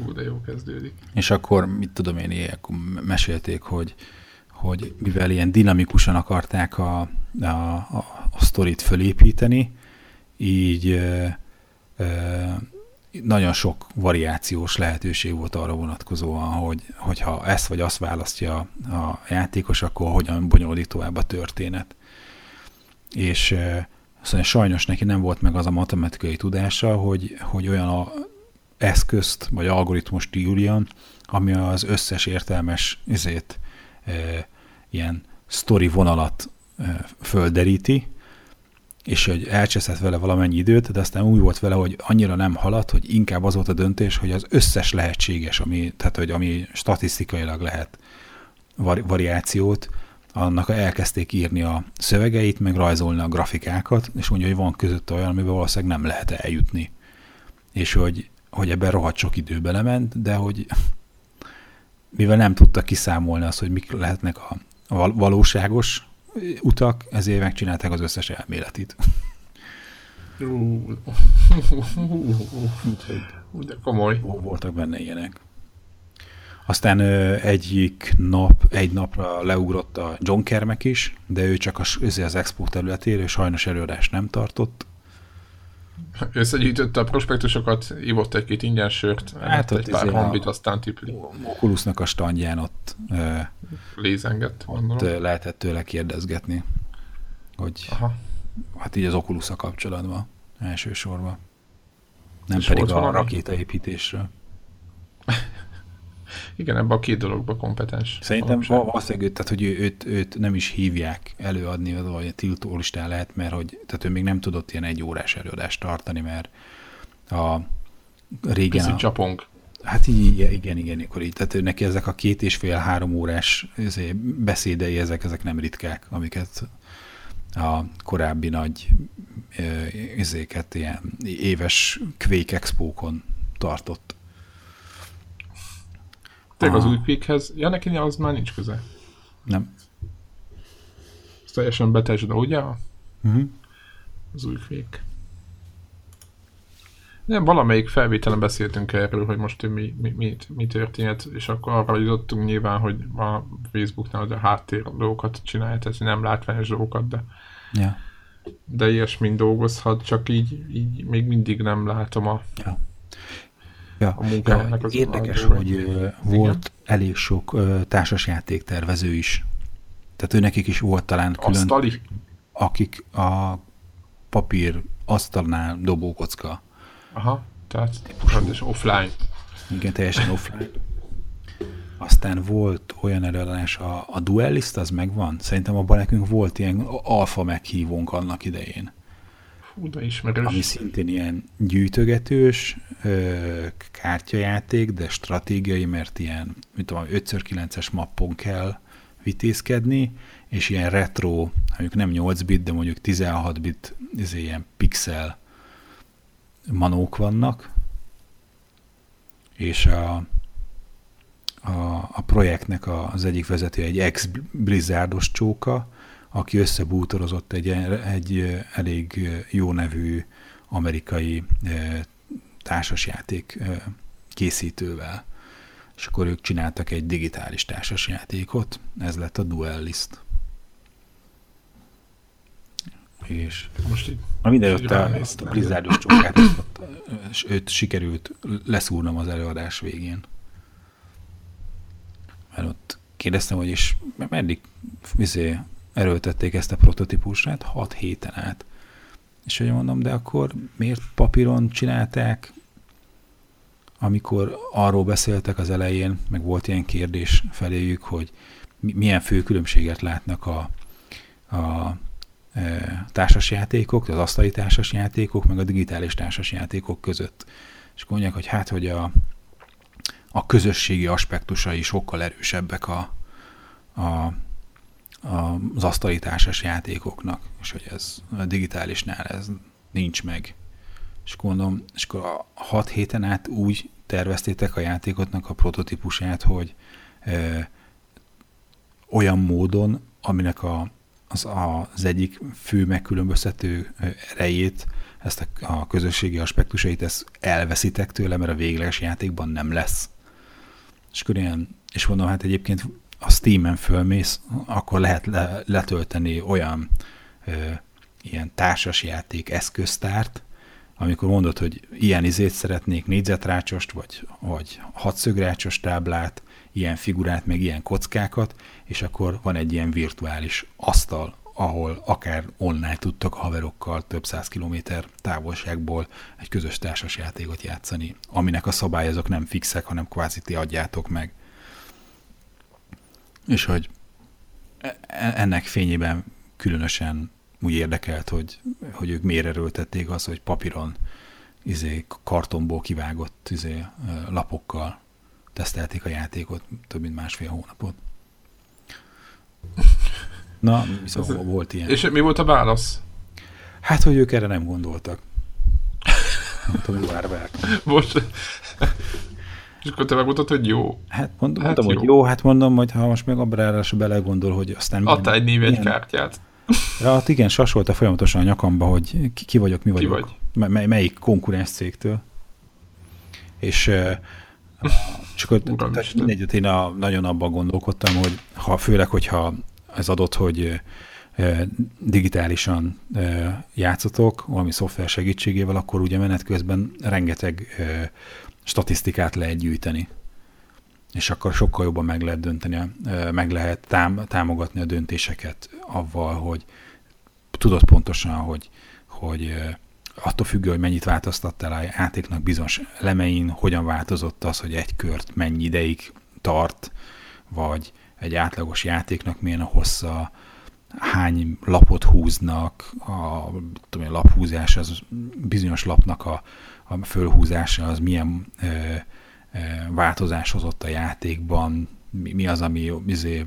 Ú, de jó kezdődik. És akkor, mit tudom én, ilyen, akkor mesélték, hogy, hogy mivel ilyen dinamikusan akarták a, a, a, a sztorit fölépíteni, így e, e, nagyon sok variációs lehetőség volt arra vonatkozóan, hogy, hogyha ezt vagy azt választja a játékos, akkor hogyan bonyolódik tovább a történet. És szóval sajnos neki nem volt meg az a matematikai tudása, hogy, hogy olyan a eszközt vagy algoritmust írjon, ami az összes értelmes izét, e, ilyen sztori vonalat e, földeríti, és hogy elcseszett vele valamennyi időt, de aztán úgy volt vele, hogy annyira nem haladt, hogy inkább az volt a döntés, hogy az összes lehetséges, ami, tehát hogy ami statisztikailag lehet variációt, annak elkezdték írni a szövegeit, meg rajzolni a grafikákat, és mondja, hogy van között olyan, amiben valószínűleg nem lehet eljutni. És hogy, hogy ebben rohadt sok idő belement, de hogy mivel nem tudta kiszámolni azt, hogy mik lehetnek a valóságos utak, ezért megcsinálták az összes elméletit. De komoly. Voltak benne ilyenek. Aztán egyik nap, egy napra leugrott a John Kermek is, de ő csak az, az expo területéről sajnos előadást nem tartott. Összegyűjtötte a prospektusokat, ivott egy-két ingyen sört, hát egy pár hambit, aztán tipli. Oculusnak a standján ott lézengett, ott lehetett tőle kérdezgetni, hogy Aha. hát így az oculus kapcsolatban elsősorban. Nem És pedig a rakétaépítésről. Igen, ebben a két dologban kompetens. Szerintem valószínűleg, tehát, hogy őt, őt nem is hívják előadni, vagy tiltó listán lehet, mert hogy, tehát ő még nem tudott ilyen egy órás előadást tartani, mert a régen... a, csapong. Hát így, igen, igen, akkor így. Tehát neki ezek a két és fél, három órás beszédei, ezek, ezek nem ritkák, amiket a korábbi nagy ezéket ilyen éves Quake Expo-kon tartott. Tényleg az új pikhez, ja neki az már nincs köze. Nem. Ez teljesen betesd, ugye? Uh-huh. Az új fék. Nem, valamelyik felvételen beszéltünk erről, hogy most mi, mi, mi, mi történt, és akkor arra jutottunk nyilván, hogy a Facebooknál a háttér dolgokat csinálja, tehát nem látványos dolgokat, de, ja. de ilyesmin dolgozhat, csak így, így még mindig nem látom a, ja. Ja. a munkájának az Érdekes, az hogy uh, volt elég sok uh, társasjáték tervező is. Tehát ő nekik is volt talán külön, Asztali. akik a papír asztalnál dobókocka. Aha, tehát és offline. Igen, teljesen offline. Aztán volt olyan előadás, a, a Duelist, az megvan? Szerintem abban nekünk volt ilyen alfa meghívónk annak idején. Fú, de ismerős. Ami szintén ilyen gyűjtögetős kártyajáték, de stratégiai, mert ilyen, mint tudom, 5x9-es mappon kell vitézkedni, és ilyen retro, mondjuk nem 8 bit, de mondjuk 16 bit, ez ilyen pixel manók vannak, és a, a, a projektnek az egyik vezető egy ex-blizzardos csóka, aki összebútorozott egy, egy elég jó nevű amerikai társasjáték készítővel. És akkor ők csináltak egy digitális társasjátékot, ez lett a Duellist. És most így, a mindenütt a, a Blizzardos csókát, és őt sikerült leszúrnom az előadás végén. Mert ott kérdeztem, hogy is meddig vizé, erőltették ezt a prototípusát 6 héten át. És hogy mondom, de akkor miért papíron csinálták, amikor arról beszéltek az elején, meg volt ilyen kérdés feléjük, hogy milyen fő különbséget látnak a, a e, társasjátékok, az asztali társasjátékok, meg a digitális társasjátékok között. És mondják, hogy hát, hogy a, a közösségi aspektusai sokkal erősebbek a, a az asztali társas játékoknak, és hogy ez a digitálisnál ez nincs meg. És gondolom, és akkor a hat héten át úgy terveztétek a játékotnak a prototípusát, hogy ö, olyan módon, aminek a, az, az egyik fő megkülönböztető erejét, ezt a, a közösségi aspektusait, ezt elveszitek tőle, mert a végleges játékban nem lesz. És akkor ilyen, és mondom, hát egyébként a Steam-en fölmész, akkor lehet le, letölteni olyan ö, ilyen társasjáték eszköztárt, amikor mondod, hogy ilyen izét szeretnék, négyzetrácsost, vagy, vagy hatszögrácsos táblát, ilyen figurát, meg ilyen kockákat, és akkor van egy ilyen virtuális asztal, ahol akár online tudtak haverokkal több száz kilométer távolságból egy közös társasjátékot játszani, aminek a szabályozók nem fixek, hanem kvázi ti adjátok meg. És hogy e- e- ennek fényében különösen úgy érdekelt, hogy, hogy ők miért erőltették az, hogy papíron izé, kartonból kivágott izé, lapokkal tesztelték a játékot több mint másfél hónapot. Na, szóval volt ilyen. És mi volt a válasz? Hát, hogy ők erre nem gondoltak. Hogy vár Most... És akkor te megmondtad, hogy jó. Hát mondom, hát mondom jó. hogy jó, hát mondom, hogy ha most meg abra belegondol, hogy aztán... Adta egy név, egy kártyát. Ja, hát igen, sasolta folyamatosan a nyakamba, hogy ki, ki vagyok, mi vagyok. Ki vagy? Mely, melyik konkurens cégtől. És csak hogy mindegy, én a, nagyon abban gondolkodtam, hogy ha, főleg, hogyha ez adott, hogy digitálisan játszotok, valami szoftver segítségével, akkor ugye menet közben rengeteg statisztikát lehet gyűjteni. És akkor sokkal jobban meg lehet dönteni, meg lehet tám, támogatni a döntéseket avval, hogy tudod pontosan, hogy, hogy attól függő, hogy mennyit változtattál a játéknak bizonyos lemein, hogyan változott az, hogy egy kört mennyi ideig tart, vagy egy átlagos játéknak milyen a hossza, hány lapot húznak, a, tudom, a laphúzás, az bizonyos lapnak a, a fölhúzása, az milyen ö, ö, változás hozott a játékban, mi, mi az, ami izé,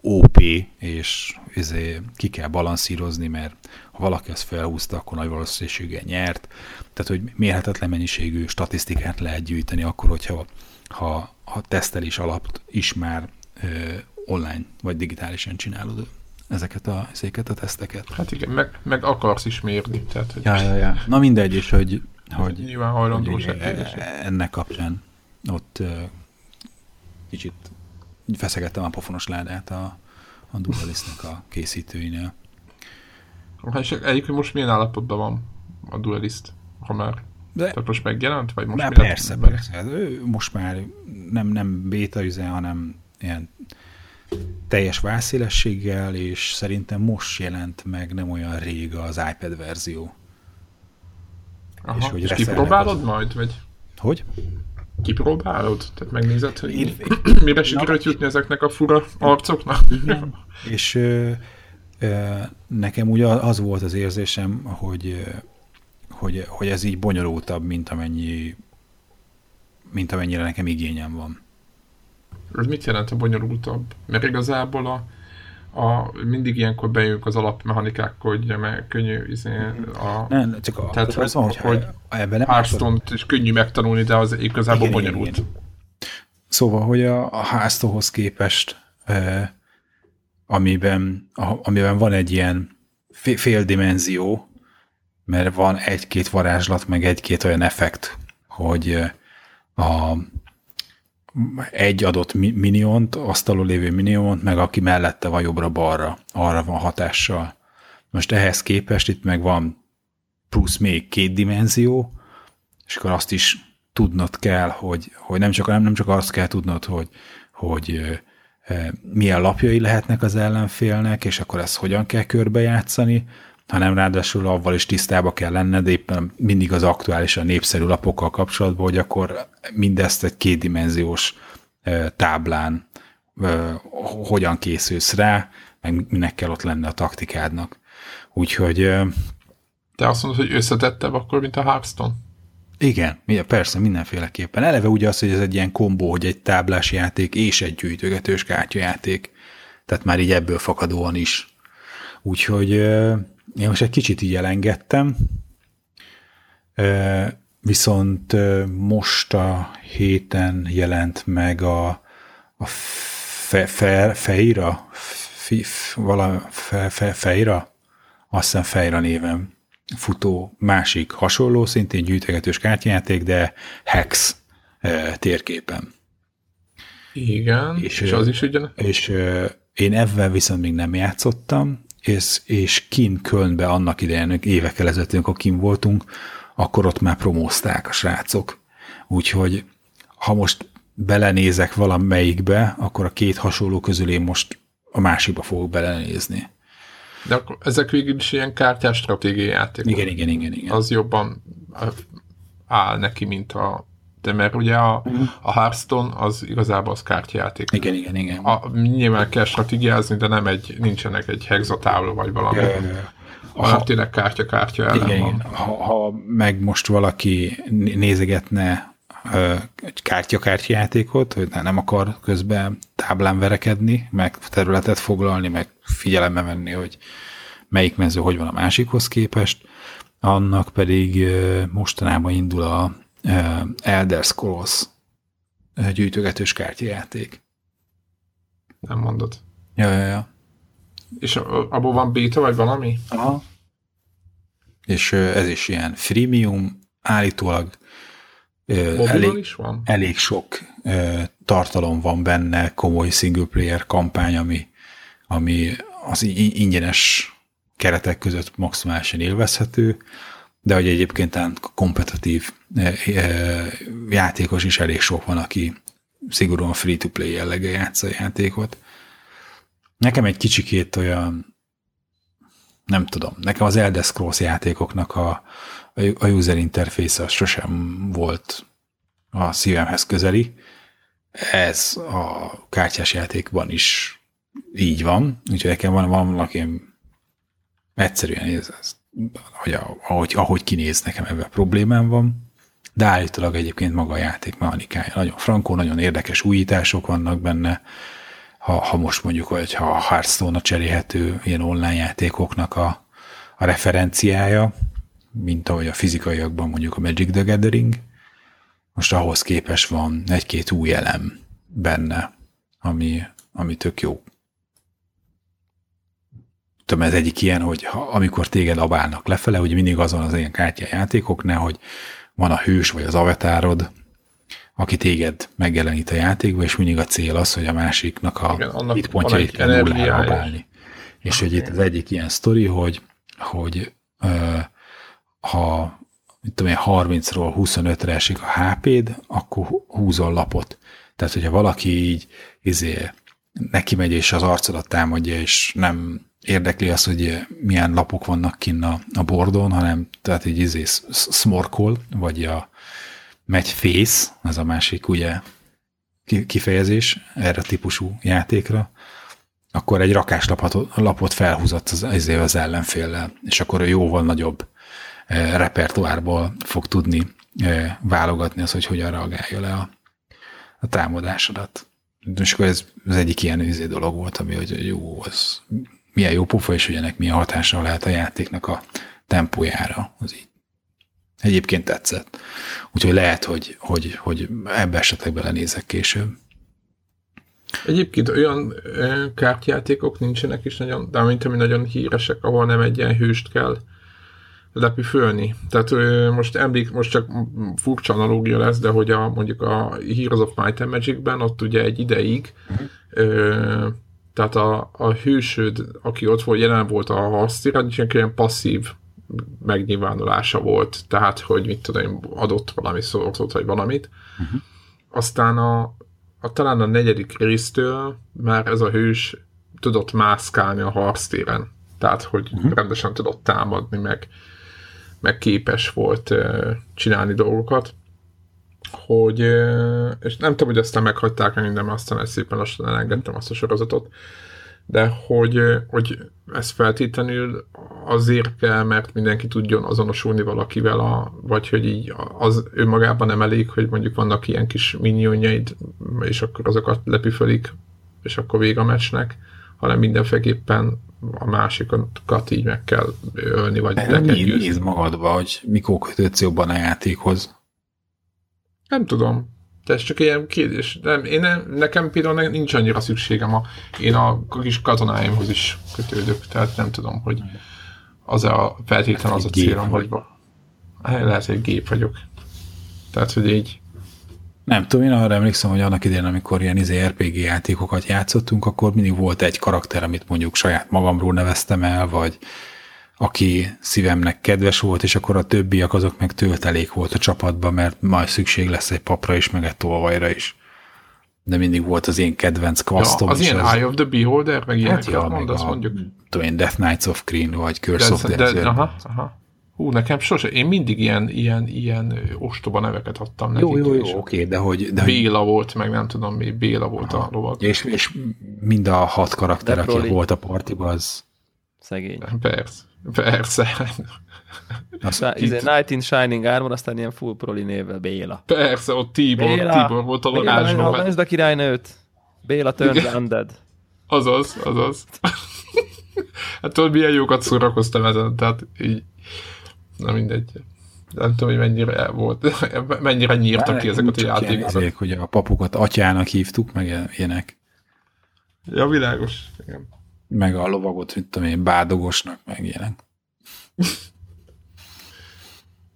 OP, és izé, ki kell balanszírozni, mert ha valaki ezt felhúzta, akkor nagy valószínűséggel nyert. Tehát, hogy mérhetetlen mennyiségű statisztikát lehet gyűjteni akkor, hogyha ha, ha tesztelés alatt is már ö, online vagy digitálisan csinálod ezeket a, ezeket a teszteket. Hát igen, meg, meg akarsz is mérni. Tehát, hogy ja, ja, ja. Na mindegy, és hogy, hogy, Nyilván hajlandós hogy ennek kapcsán ott kicsit feszegettem a pofonos ládát a, a Dualistnek a készítőinél. És egyébként most milyen állapotban van a Dualist, ha már de, Tehát most megjelent? Vagy most persze, meg? persze. Hát ő most már nem, nem béta üzen, hanem ilyen teljes vászélességgel, és szerintem most jelent meg nem olyan rég az iPad verzió. Aha, és hogy és kipróbálod az... majd? Vagy? Hogy? Kipróbálod? Tehát megnézed, hogy Én... mire sikerült jutni ezeknek a fura arcoknak? Igen. és ö, ö, nekem ugye az volt az érzésem, hogy hogy, hogy ez így bonyolultabb, mint amennyi mint amennyire nekem igényem van. Ez mit jelent a bonyolultabb? Mert igazából a, a, mindig ilyenkor bejövünk az alapmechanikákkal, hogy meg könnyű izé, a, nem, csak a, tehát, az van, hogy, hogy ebben hearthstone is könnyű megtanulni, de az igazából igen, bonyolult. Igen, igen. Szóval, hogy a, a háztóhoz képest, eh, amiben, a, amiben van egy ilyen fél dimenzió, mert van egy-két varázslat, meg egy-két olyan effekt, hogy a, egy adott miniont, asztalon lévő miniont, meg aki mellette van jobbra-balra, arra van hatással. Most ehhez képest itt meg van plusz még két dimenzió, és akkor azt is tudnod kell, hogy, hogy nem, csak, nem, nem csak azt kell tudnod, hogy, hogy milyen lapjai lehetnek az ellenfélnek, és akkor ezt hogyan kell körbejátszani, hanem ráadásul avval is tisztába kell lenned éppen mindig az aktuálisan népszerű lapokkal kapcsolatban, hogy akkor mindezt egy kétdimenziós táblán hogyan készülsz rá, meg minek kell ott lenni a taktikádnak. Úgyhogy... Te azt mondod, hogy összetettebb akkor, mint a Hearthstone? Igen, persze, mindenféleképpen. Eleve ugye az, hogy ez egy ilyen kombó, hogy egy táblás játék és egy gyűjtögetős kártyajáték. Tehát már így ebből fakadóan is. Úgyhogy én most egy kicsit így elengedtem, viszont most a héten jelent meg a, a fe, fe, Feira, Fif, vala, fe, fe, Feira, azt hiszem Feira néven futó másik hasonló, szintén gyűjtegetős kártyajáték, de Hex térképen. Igen, és, és az is ugyan. És én ebben viszont még nem játszottam, és, és Kin Kölnbe annak idején, évekkel ezelőtt, amikor Kim voltunk, akkor ott már promózták a srácok. Úgyhogy ha most belenézek valamelyikbe, akkor a két hasonló közül én most a másikba fogok belenézni. De akkor ezek végül is ilyen kártyás stratégiai játékok. Igen, igen, igen, igen. Az jobban áll neki, mint a de mert ugye a, uh-huh. a Hearthstone az igazából az kártyajáték. Igen, igen, igen. A, nyilván kell stratégiázni, de nem egy, nincsenek egy hexatábla vagy valami. Ja, ja, ja. Hanem ha, tényleg kártya-kártya ellen igen, van. Igen. Ha, ha meg most valaki nézegetne egy kártya-kártya játékot, hogy nem akar közben táblán verekedni, meg területet foglalni, meg figyelembe venni, hogy melyik mező hogy van a másikhoz képest, annak pedig mostanában indul a Elder Scrolls gyűjtögetős kártyajáték. Nem mondod. Ja, ja, ja. És abból van beta, vagy valami? Aha. És ez is ilyen freemium, állítólag elég, is van? elég sok tartalom van benne, komoly single player kampány, ami, ami az ingyenes keretek között maximálisan élvezhető, de hogy egyébként kompetitív játékos is elég sok van, aki szigorúan free-to-play jellege játsza a játékot. Nekem egy kicsikét olyan, nem tudom, nekem az Elder Scrolls játékoknak a, a user interface az sosem volt a szívemhez közeli. Ez a kártyás játékban is így van, úgyhogy nekem van, van valaki egyszerűen ez, ez hogy ahogy, ahogy kinéz, nekem ebben problémám van, de állítólag egyébként maga a játék mechanikája. Nagyon frankó, nagyon érdekes újítások vannak benne, ha, ha most mondjuk, hogy ha a Hearthstone a cserélhető ilyen online játékoknak a, a referenciája, mint ahogy a fizikaiakban mondjuk a Magic the Gathering, most ahhoz képes van egy-két új elem benne, ami, ami tök jó. Tudom, ez egyik ilyen, hogy ha, amikor téged abálnak lefele, hogy mindig azon az ilyen kártyajátékoknál, hogy van a hős vagy az avatárod, aki téged megjelenít a játékba, és mindig a cél az, hogy a másiknak a Igen, itt pontjait kell nullára abálni. És okay. hogy itt az egyik ilyen sztori, hogy, hogy ö, ha mit tudom én, 30-ról 25-re esik a HP-d, akkor húzol lapot. Tehát, hogyha valaki így izé, neki megy és az arcodat támadja, és nem érdekli az, hogy milyen lapok vannak kinn a, a bordon, hanem tehát így izé smorkol, vagy a megy face, ez a másik ugye kifejezés erre típusú játékra, akkor egy rakáslapot lapot felhúzott az, az ellenféllel, és akkor jóval nagyobb e, repertoárból fog tudni e, válogatni az, hogy hogyan reagálja le a, a támadásodat. És akkor ez az egyik ilyen izé dolog volt, ami hogy jó, az milyen jó pofa, és hogy ennek milyen hatása lehet a játéknak a tempójára. Az így. Egyébként tetszett. Úgyhogy lehet, hogy, hogy, hogy ebbe esetleg belenézek később. Egyébként olyan kártyajátékok nincsenek is nagyon, de mint ami nagyon híresek, ahol nem egy ilyen hőst kell lepüfölni. Tehát most emlék, most csak furcsa analógia lesz, de hogy a, mondjuk a Heroes of Might and Magic-ben ott ugye egy ideig uh-huh. ö, tehát a, a hősöd, aki ott volt, jelen volt a és ilyen passzív megnyilvánulása volt, tehát, hogy mit tudom, adott valami szót, vagy valamit. Uh-huh. Aztán a, a, talán a negyedik résztől már ez a hős tudott mászkálni a harctéren. Tehát, hogy uh-huh. rendesen tudott támadni, meg, meg képes volt uh, csinálni dolgokat hogy, és nem tudom, hogy aztán meghagyták meg minden, aztán szépen lassan elengedtem azt a sorozatot, de hogy, hogy ez feltétlenül azért kell, mert mindenki tudjon azonosulni valakivel, a, vagy hogy így az önmagában nem elég, hogy mondjuk vannak ilyen kis minionjaid, és akkor azokat lepüfölik, és akkor vég a meccsnek, hanem mindenféleképpen a másikat így meg kell ölni, vagy le kell Nézd, nézd magadba, hogy mikor kötődsz jobban a játékhoz. Nem tudom. De ez csak ilyen kérdés. Nem, én nem, nekem például nincs annyira szükségem. A, én a kis katonáimhoz is kötődök, tehát nem tudom, hogy az a feltétlen az a célom, vagy Hát lehet, hogy gép vagyok. Tehát, hogy így Nem tudom, én arra emlékszem, hogy annak idején, amikor ilyen izé RPG játékokat játszottunk, akkor mindig volt egy karakter, amit mondjuk saját magamról neveztem el, vagy aki szívemnek kedves volt, és akkor a többiek azok meg töltelék volt a csapatban, mert majd szükség lesz egy papra is, meg egy tolvajra is. De mindig volt az én kedvenc ja, kasztom. az és ilyen az- Eye of the Beholder, meg ilyeneket Hát ja, hát, meg mondasz, a, mondjuk. tudom én, Death Knights of Kryn, vagy Curse of De, the de, aha, aha. Hú, nekem sose, én mindig ilyen, ilyen, ilyen ostoba neveket adtam nekik. Jó, jó, jó, oké, de hogy, de Béla volt, meg nem tudom mi, Béla volt a lovag. és, és mind a hat karakter, De aki volt a partiban, az, Szegény. Persze, persze, az Szá- izé, Night in Shining Armor, aztán ilyen full proli névvel Béla. persze, ott Tibor, Béla! Tibor volt a Béla, varázsló. Béla, a királynőt. Béla turns Igen. undead. Azaz, azaz. hát tudod, milyen jókat szórakoztam ezen, tehát így, na mindegy. Nem tudom, hogy mennyire volt, mennyire nyírtak ki ezeket a játékokat. hogy a papukat atyának hívtuk, meg ilyenek. Ja, világos. Igen. Meg a lovagot, mit tudom én, bádogosnak, meg ilyenek.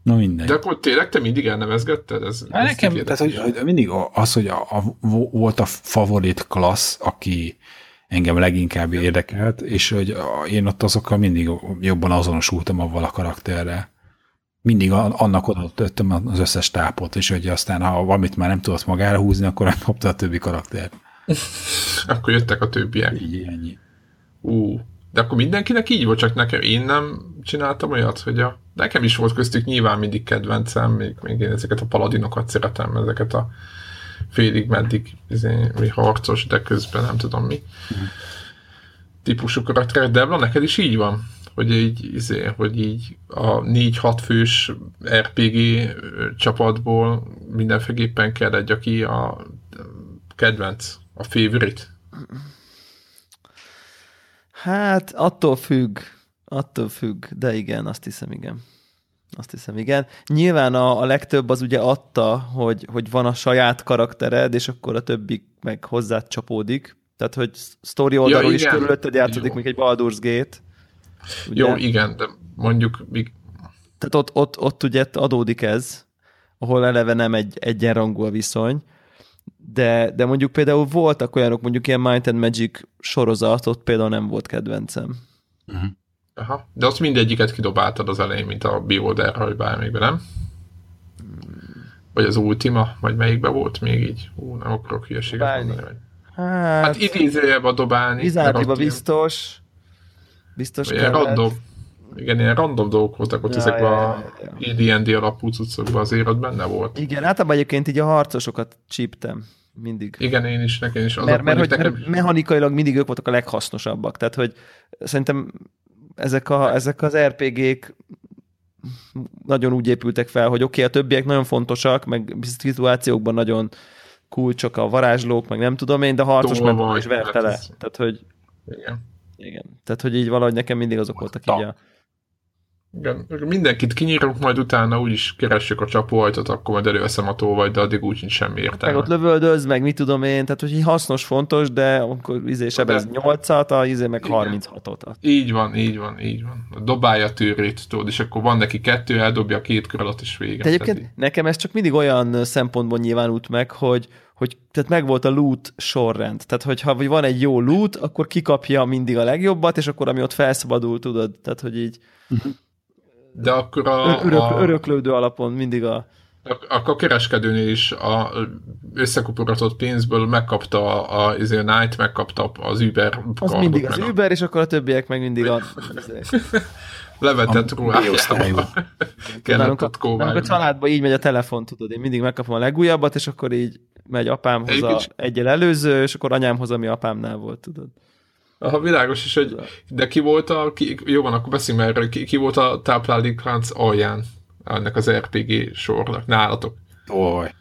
Na mindegy. De akkor tényleg te mindig elnevezgetted? Ez, Hát ez nekem, tehát, hogy, hogy mindig az, hogy a, a, vo- volt a favorit klassz, aki engem leginkább érdekelt, és hogy a, én ott azokkal mindig jobban azonosultam avval a karakterrel. Mindig annak oda tettem az összes tápot, és hogy aztán, ha valamit már nem tudott magára húzni, akkor megkapta a többi karakter. Akkor jöttek a többiek. Így ennyi. Ú, de akkor mindenkinek így volt, csak nekem én nem csináltam olyat, hogy a... Nekem is volt köztük nyilván mindig kedvencem, még, még én ezeket a paladinokat szeretem, ezeket a félig meddig izé, mi harcos, de közben nem tudom mi típusú karakterek, de Ebla, neked is így van? Hogy így, izé, hogy így a 4-6 fős RPG csapatból mindenféleképpen kell egy, aki a kedvenc, a favorite. Hát attól függ, attól függ, de igen, azt hiszem, igen. Azt hiszem, igen. Nyilván a, a legtöbb az ugye adta, hogy, hogy van a saját karaktered, és akkor a többi meg hozzád csapódik. Tehát, hogy sztori oldalról is igen. körülötted játszódik, Jó. mint egy Baldur's Gate. Ugye? Jó, igen, de mondjuk még Tehát ott, ott, ott ugye adódik ez, ahol eleve nem egy egyenrangú a viszony, de, de mondjuk például voltak olyanok, mondjuk ilyen Might and Magic sorozat, ott például nem volt kedvencem. Aha. De azt mindegyiket kidobáltad az elején, mint a Beholder, vagy bármelyikben, nem? Vagy az Ultima, vagy melyikben volt még így? Ú, nem akarok hülyeséget mondani. Vagy... Hát, Hát idézőjelbe dobálni. Bizárdiba biztos. Biztos kellett. random, igen, ilyen random dolgok voltak ott Ja, ezekben ja, a ja, AD&D alapú cuccokban, azért ott benne volt. Igen, általában egyébként így a harcosokat csíptem mindig. Igen, én is, nekem is. Azok Mert, mert, hogy, mondjuk mert nekem... mechanikailag mindig ők voltak a leghasznosabbak. Tehát, hogy szerintem ezek, a, ezek az RPG-k nagyon úgy épültek fel, hogy oké, okay, a többiek nagyon fontosak, meg szituációkban nagyon kulcsok a varázslók, meg nem tudom én, de a harcos meg is verte hát le. Tehát, hogy Igen. igen. Tehát, hogy így valahogy nekem mindig azok voltak így a... Igen, mindenkit kinyírunk, majd utána úgyis keressük a csapóajtot, akkor majd előveszem a tolvajt, de addig úgy sincs semmi Meg értelme. ott lövöldöz, meg mit tudom én, tehát hogy így hasznos, fontos, de akkor izé sebez 8-at, a izé meg Igen. 36-ot. Így van, így van, így van. Dobálja a tűrét, tudod, és akkor van neki kettő, eldobja a két kör alatt, és vége. De egyébként Tehát nekem ez csak mindig olyan szempontból nyilvánult meg, hogy, hogy tehát megvolt a loot sorrend. Tehát, hogyha vagy van egy jó loot, akkor kikapja mindig a legjobbat, és akkor ami ott felszabadul, tudod, tehát, hogy így De akkor a, örök, a, öröklődő alapon mindig a... a, a kereskedőnél is a összekuporatott pénzből megkapta a, a, izé, a Knight, megkapta az Uber Az mindig az a Uber, és akkor a többiek meg mindig a... levetett A. Kellett Nálunk a, a családban így megy a telefon, tudod, én mindig megkapom a legújabbat, és akkor így megy apámhoz a Egyébként- egyel előző, és akkor anyámhoz, ami apámnál volt, tudod. Aha, világos is, hogy de ki volt a, ki, jó van, akkor beszéljünk erről, ki, ki volt a tápláléklánc alján ennek az RPG sornak, nálatok? Tolvaj.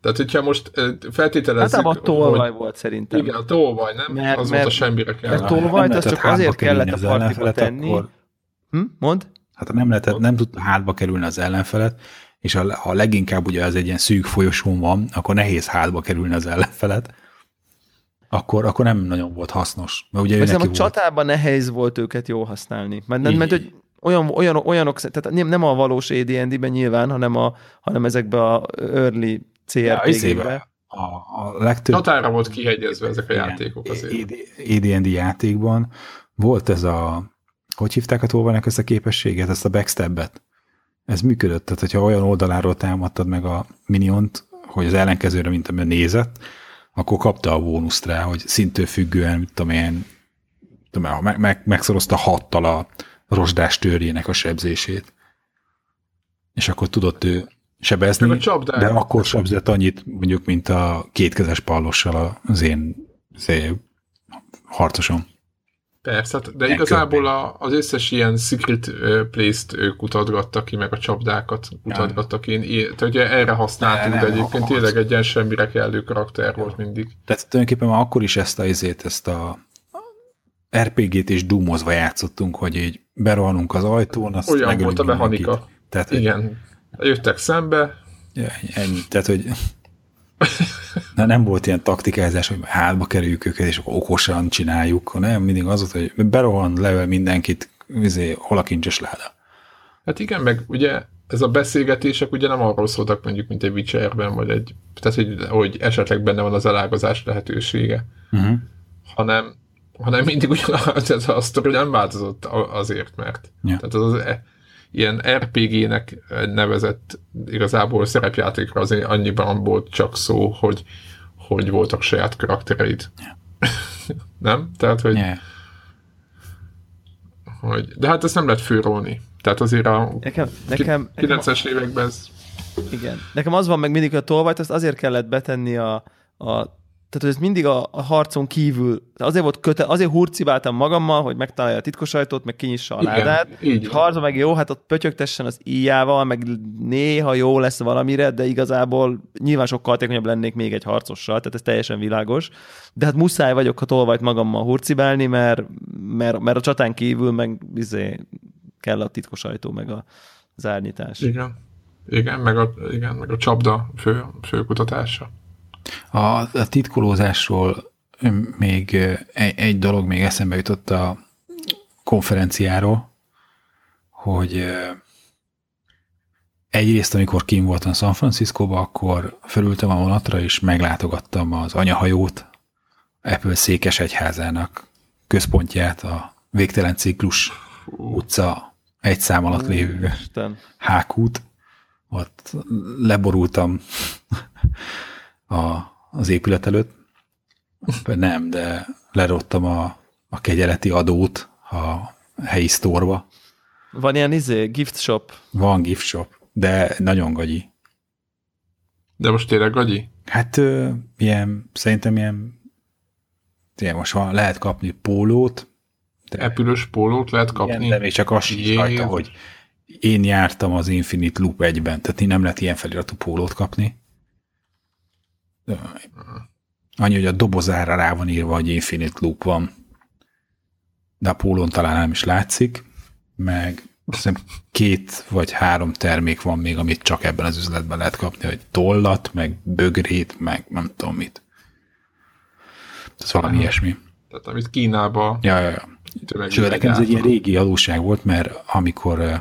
Tehát, hogyha most feltételezzük... Hát a tolvaj hogy... volt szerintem. Igen, a tolvaj, nem? Mert, az mert, volt a semmire kell. Mert tolvajt az csak azért kellett a partiba tenni. Akkor... Hm? Mond? Hát nem lehetett, nem tudta hátba kerülni az ellenfelet, és ha, ha leginkább ugye az egy ilyen szűk folyosón van, akkor nehéz hátba kerülni az ellenfelet, akkor, akkor nem nagyon volt hasznos. Mert ugye Hiszem, a csatában nehéz volt őket jól használni. Mert, nem, mert hogy olyan, olyan, olyanok, tehát nem, nem a valós AD&D-ben nyilván, hanem, a, hanem ezekben a early CRPG-ben. Ja, a, a legtöbb... Határa volt kihegyezve ezek a játékok azért. AD&D játékban volt ez a, hogy hívták a tolvanak ezt a képességet, ezt a backstep-et? Ez működött, tehát hogyha olyan oldaláról támadtad meg a miniont, hogy az ellenkezőre, mint amiben nézett, akkor kapta a bónuszt rá, hogy szintől függően, mit tudom én, tudom, meg, meg, megszorozta hattal a rozsdás törjének a sebzését. És akkor tudott ő sebezni, de akkor sebzett annyit, mondjuk, mint a kétkezes pallossal az én, az én harcosom. Persze, hát, de Ekkor igazából a, az összes ilyen secret place-t ők kutatgattak ki, meg a csapdákat kutatgattak ki. Tehát ugye erre használtuk, de, de egyébként tényleg egy ilyen semmire kellő karakter volt mindig. Tehát tulajdonképpen már akkor is ezt a izét, ezt a RPG-t is dumozva játszottunk, hogy így berohanunk az ajtón, azt Olyan volt a mechanika. Tehát, Igen. Jöttek szembe. Ja, ennyi. Tehát, hogy Na, nem volt ilyen taktikázás, hogy hátba kerüljük őket, és akkor okosan csináljuk, hanem mindig az volt, hogy berohan, level mindenkit, izé, hol a kincses láda. Hát igen, meg ugye ez a beszélgetések ugye nem arról szóltak mondjuk, mint egy Witcherben, vagy egy, tehát hogy, hogy esetleg benne van az elágazás lehetősége, uh-huh. hanem, hanem mindig ugyanaz, ez a sztori nem változott azért, mert. Ja. Tehát az, az ilyen RPG-nek nevezett igazából szerepjátékra azért annyiban volt csak szó, hogy, hogy voltak saját karaktereid. Yeah. nem? Tehát, hogy, yeah. hogy... De hát ezt nem lehet főrólni. Tehát azért a nekem, nekem, 90-es években ez... Igen. Nekem az van meg mindig, hogy a tolvajt azt azért kellett betenni a, a tehát hogy ez mindig a, a harcon kívül, azért volt köte, azért hurcibáltam magammal, hogy megtalálja a titkos ajtót, meg kinyissa a ládát. Így harcban meg jó, hát ott pötyögtessen az íjával, meg néha jó lesz valamire, de igazából nyilván sokkal hatékonyabb lennék még egy harcossal, tehát ez teljesen világos. De hát muszáj vagyok, ha tolvajt magammal hurcibálni, mert, mert, mert a csatán kívül meg izé, kell a titkos ajtó, meg a zárnyitás. Igen. Igen, meg a, igen, meg a csapda fő, fő kutatása. A, a titkolózásról még egy, egy dolog még eszembe jutott a konferenciáról, hogy egyrészt, amikor kim voltam San Franciscóba, akkor felültem a vonatra, és meglátogattam az anyahajót, Apple székes egyházának központját, a végtelen ciklus utca egy szám alatt lévő hákút. Ott leborultam a, az épület előtt. Nem, de lerottam a, a kegyeleti adót a helyi sztorba. Van ilyen izé, gift shop? Van gift shop, de nagyon gagyi. De most tényleg gagyi? Hát ö, ilyen, szerintem ilyen, ilyen most van, lehet kapni pólót. De, Epülös pólót lehet kapni? Igen, de még csak az is rajta, hogy én jártam az Infinite Loop egyben, tehát nem lehet ilyen feliratú pólót kapni. Annyi, hogy a dobozára rá van írva, hogy Infinite Loop van, de a pólón talán nem is látszik, meg hiszem két vagy három termék van még, amit csak ebben az üzletben lehet kapni, hogy tollat, meg bögrét, meg nem tudom mit. Ez valami Aha. ilyesmi. Tehát amit Kínába... Ja, ja, ja. Sőt, nekem ez egy ilyen régi adósság volt, mert amikor uh,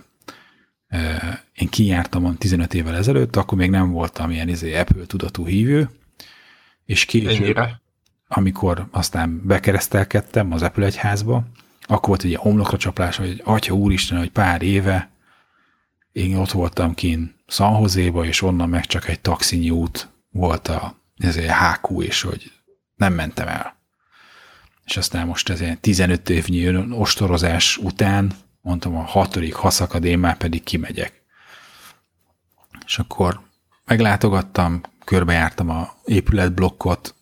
uh, én kijártam 15 évvel ezelőtt, akkor még nem voltam ilyen izé, Apple tudatú hívő, és Ennyire. amikor aztán bekeresztelkedtem az Apple egyházba, akkor volt egy homlokra csaplás, hogy atya úristen, hogy pár éve én ott voltam kín San és onnan meg csak egy taxinyi út volt a ez egy HQ, és hogy nem mentem el. És aztán most ez egy 15 évnyi ostorozás után mondtam a hatodik haszakad, én már pedig kimegyek. És akkor meglátogattam, körbejártam a épületblokkot,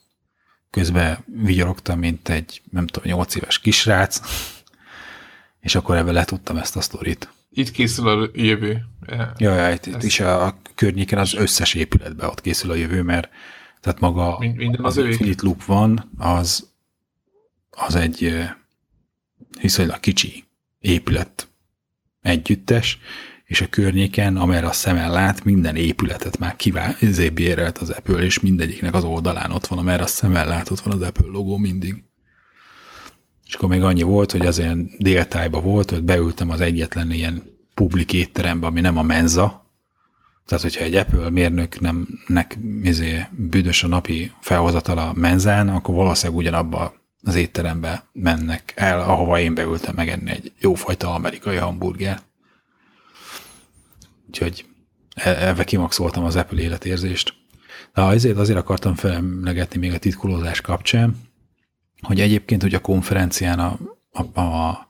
közben vigyorogtam, mint egy, nem tudom, 8 éves kisrác, és akkor ebben letudtam ezt a sztorit. Itt készül a jövő. Ja, ja itt, itt is a, a környéken az összes épületben ott készül a jövő, mert tehát maga Minden az, az. Infinite Loop van, az, az egy ö, viszonylag kicsi épület együttes, és a környéken, amerre a szemen lát, minden épületet már kiválzébérelt az Apple, és mindegyiknek az oldalán ott van, amerre a szemen lát, ott van az Apple logó mindig. És akkor még annyi volt, hogy az ilyen déltájban volt, hogy beültem az egyetlen ilyen publik étterembe, ami nem a menza. Tehát, hogyha egy Apple mérnök nem nek izé, büdös a napi felhozatal a menzán, akkor valószínűleg ugyanabba az étterembe mennek el, ahova én beültem megenni egy jófajta amerikai hamburger. Úgyhogy e- ebbe kimaxoltam az Apple életérzést. De azért, azért akartam felemlegetni még a titkolózás kapcsán, hogy egyébként hogy a konferencián a, a, a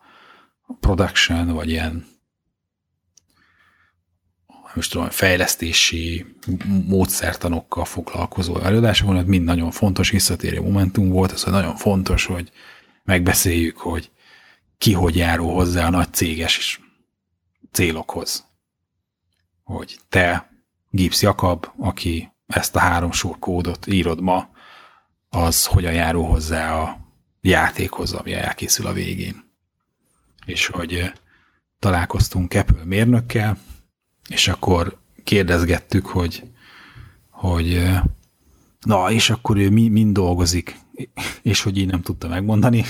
production, vagy ilyen most tudom, fejlesztési módszertanokkal foglalkozó előadásokon, ez mind nagyon fontos visszatérő momentum volt, ez hogy nagyon fontos, hogy megbeszéljük, hogy ki hogy járul hozzá a nagy céges célokhoz. Hogy te, Gibbs Jakab, aki ezt a három sor kódot írod ma, az hogyan járul hozzá a játékhoz, ami elkészül a végén. És hogy eh, találkoztunk Apple mérnökkel, és akkor kérdezgettük, hogy, hogy eh, na, és akkor ő mi, mind dolgozik, és hogy így nem tudta megmondani,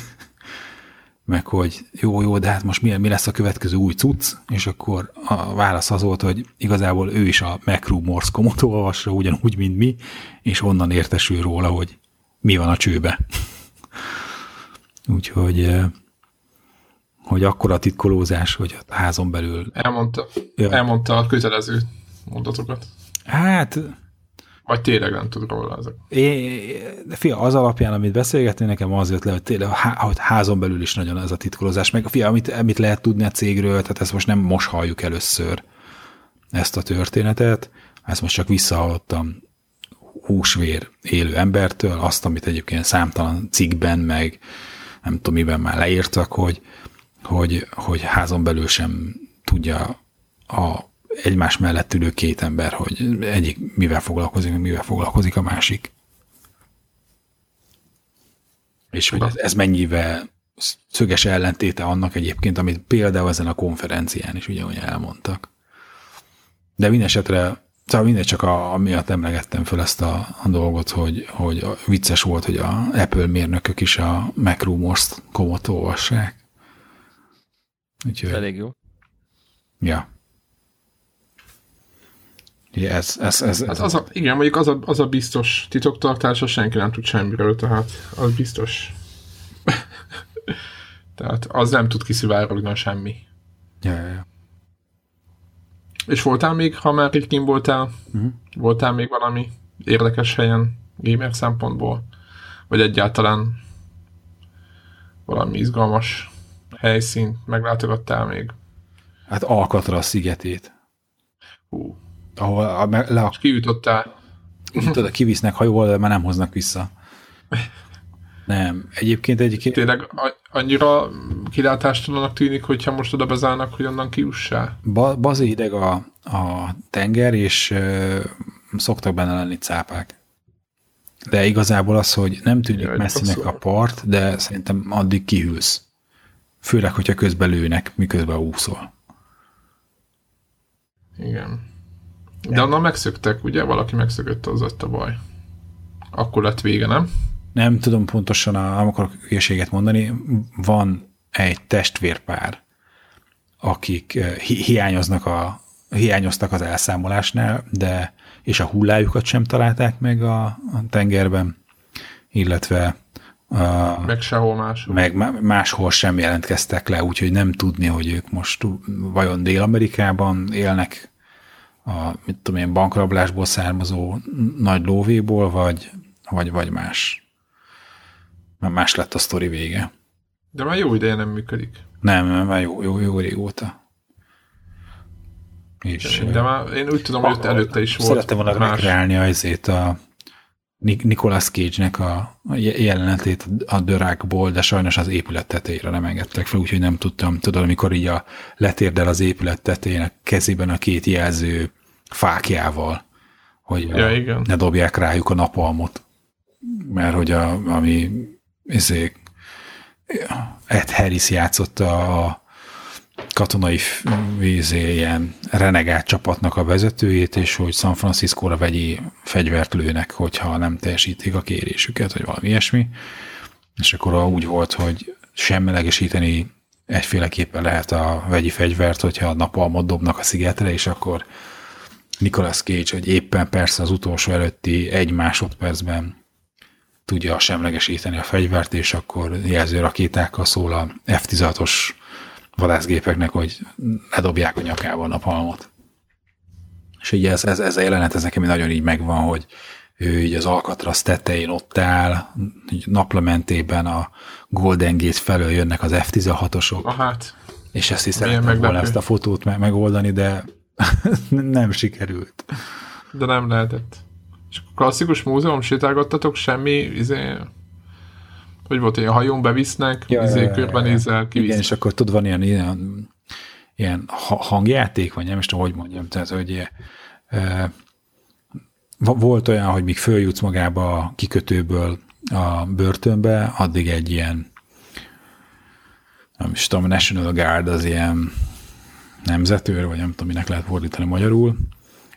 meg hogy jó, jó, de hát most mi, mi lesz a következő új cucc, és akkor a válasz az volt, hogy igazából ő is a Macru Morse komot olvassa ugyanúgy, mint mi, és onnan értesül róla, hogy mi van a csőbe. Úgyhogy eh, hogy akkor a titkolózás, hogy a házon belül. Elmondta, Ja. elmondta a kötelező mondatokat. Hát, Vagy tényleg nem tud róla ezek. é, de fia, az alapján, amit beszélgetni, nekem az jött le, hogy tényleg hogy házon belül is nagyon ez a titkolózás. Meg fia, amit, amit lehet tudni a cégről, tehát ezt most nem most halljuk először ezt a történetet, ezt most csak visszahallottam húsvér élő embertől, azt, amit egyébként számtalan cikkben, meg nem tudom miben már leírtak, hogy, hogy, hogy házon belül sem tudja a egymás mellett ülő két ember, hogy egyik mivel foglalkozik, mivel foglalkozik a másik. És hogy ez, ez mennyivel szöges ellentéte annak egyébként, amit például ezen a konferencián is ugyanúgy elmondtak. De minden esetre, szóval mindegy csak a, amiatt emlegettem fel ezt a, a dolgot, hogy, hogy vicces volt, hogy a Apple mérnökök is a MacRumors komot olvassák. Úgyhogy, Elég jó. ja. Ugye ez, ez, ez, Hát az a, igen, mondjuk az a, az a biztos titoktartása, senki nem tud semmiről, tehát az biztos. tehát az nem tud kiszivárogni semmi. ja, ja, ja. És voltál még, ha már itt kim voltál, uh-huh. voltál még valami érdekes helyen gamer szempontból? Vagy egyáltalán valami izgalmas helyszínt meglátogattál még? Hát Alcatraz szigetét, Hú, ahol a, le, és kijutottál? tudod, kivisznek hajóval, de már nem hoznak vissza. Nem. Egyébként egyik, Tényleg a- annyira kilátástalananak tűnik, hogyha most oda bezárnak, hogy onnan kiussál? ba, bazi hideg a, a tenger, és ö, szoktak benne lenni cápák. De igazából az, hogy nem tűnik Jaj, messzinek a part, de szerintem addig kihűlsz. Főleg, hogyha közben lőnek, miközben úszol. Igen. De onnan megszöktek, ugye? Valaki megszökött, az lett a baj. Akkor lett vége, nem? Nem tudom pontosan, nem akarok hülyeséget mondani, van egy testvérpár, akik eh, hi- hiányoznak a, hiányoztak az elszámolásnál, de és a hullájukat sem találták meg a, a tengerben, illetve a, Meg sehol máshol. meg má- máshol sem jelentkeztek le, úgyhogy nem tudni, hogy ők most vajon Dél-Amerikában élnek a, mit tudom én, bankrablásból származó nagy lóvéból, vagy, vagy, vagy más. Már más lett a sztori vége. De már jó ideje nem működik. Nem, már jó, jó, jó régóta. És De már én úgy tudom, hogy előtte is volt Szerettem volna más. rekreálni azért a, Nicolas Cage-nek a jelenetét a dörákból, de sajnos az épület tetejére nem engedtek fel, úgyhogy nem tudtam, tudod, amikor így a letérdel az épület tetejének kezében a két jelző fákjával, hogy ja, a, igen. ne dobják rájuk a napalmot. Mert hogy a, ami ezért Ed Harris játszotta a katonai vízé ilyen renegát csapatnak a vezetőjét, és hogy San Francisco-ra vegyi fegyvert lőnek, hogyha nem teljesítik a kérésüket, vagy valami ilyesmi. És akkor úgy volt, hogy semlegesíteni egyféleképpen lehet a vegyi fegyvert, hogyha napalmot dobnak a szigetre, és akkor Nicolas Cage, hogy éppen persze az utolsó előtti egy másodpercben tudja semlegesíteni a fegyvert, és akkor jelző rakétákkal szól a F-16-os vadászgépeknek, hogy ledobják a nyakában a palmot. És így ez, ez, ez a jelenet, ez nekem nagyon így megvan, hogy ő így az Alcatraz tetején ott áll, naplementében a Golden Gate felől jönnek az F-16-osok. Hát. És ezt is szeretném volna ezt a fotót me- megoldani, de nem sikerült. De nem lehetett. És klasszikus múzeum sétálgattatok, semmi izé, hogy volt ilyen hajón bevisznek, ja, izé, körbenézel, kivisznek. Igen, és akkor tudod, van ilyen, ilyen, ilyen hangjáték, vagy nem is tudom, hogy mondjam, tehát, hogy e, volt olyan, hogy míg följutsz magába a kikötőből a börtönbe, addig egy ilyen nem is tudom, a National Guard az ilyen nemzetőr, vagy nem tudom, minek lehet fordítani magyarul,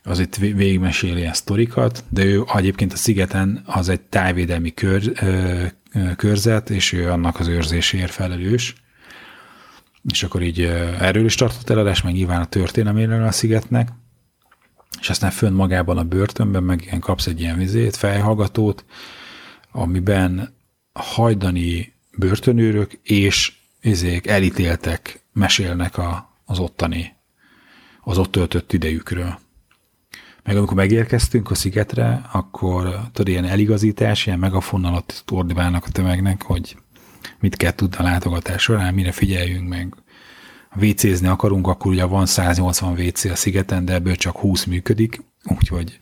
az itt végigmeséli ilyen sztorikat, de ő egyébként a szigeten az egy tájvédelmi kör, körzet, és ő annak az őrzéséért felelős. És akkor így erről is tartott eladás, meg nyilván a történelméről a szigetnek, és aztán fönn magában a börtönben meg ilyen kapsz egy ilyen vizét, fejhallgatót, amiben hajdani börtönőrök és izék elítéltek mesélnek a, az ottani, az ott töltött idejükről. Meg amikor megérkeztünk a szigetre, akkor tudod, ilyen eligazítás, ilyen megafonnal ott ordibálnak a tömegnek, hogy mit kell tudni a látogatás során, mire figyeljünk meg. Ha WC-zni akarunk, akkor ugye van 180 WC a szigeten, de ebből csak 20 működik, úgyhogy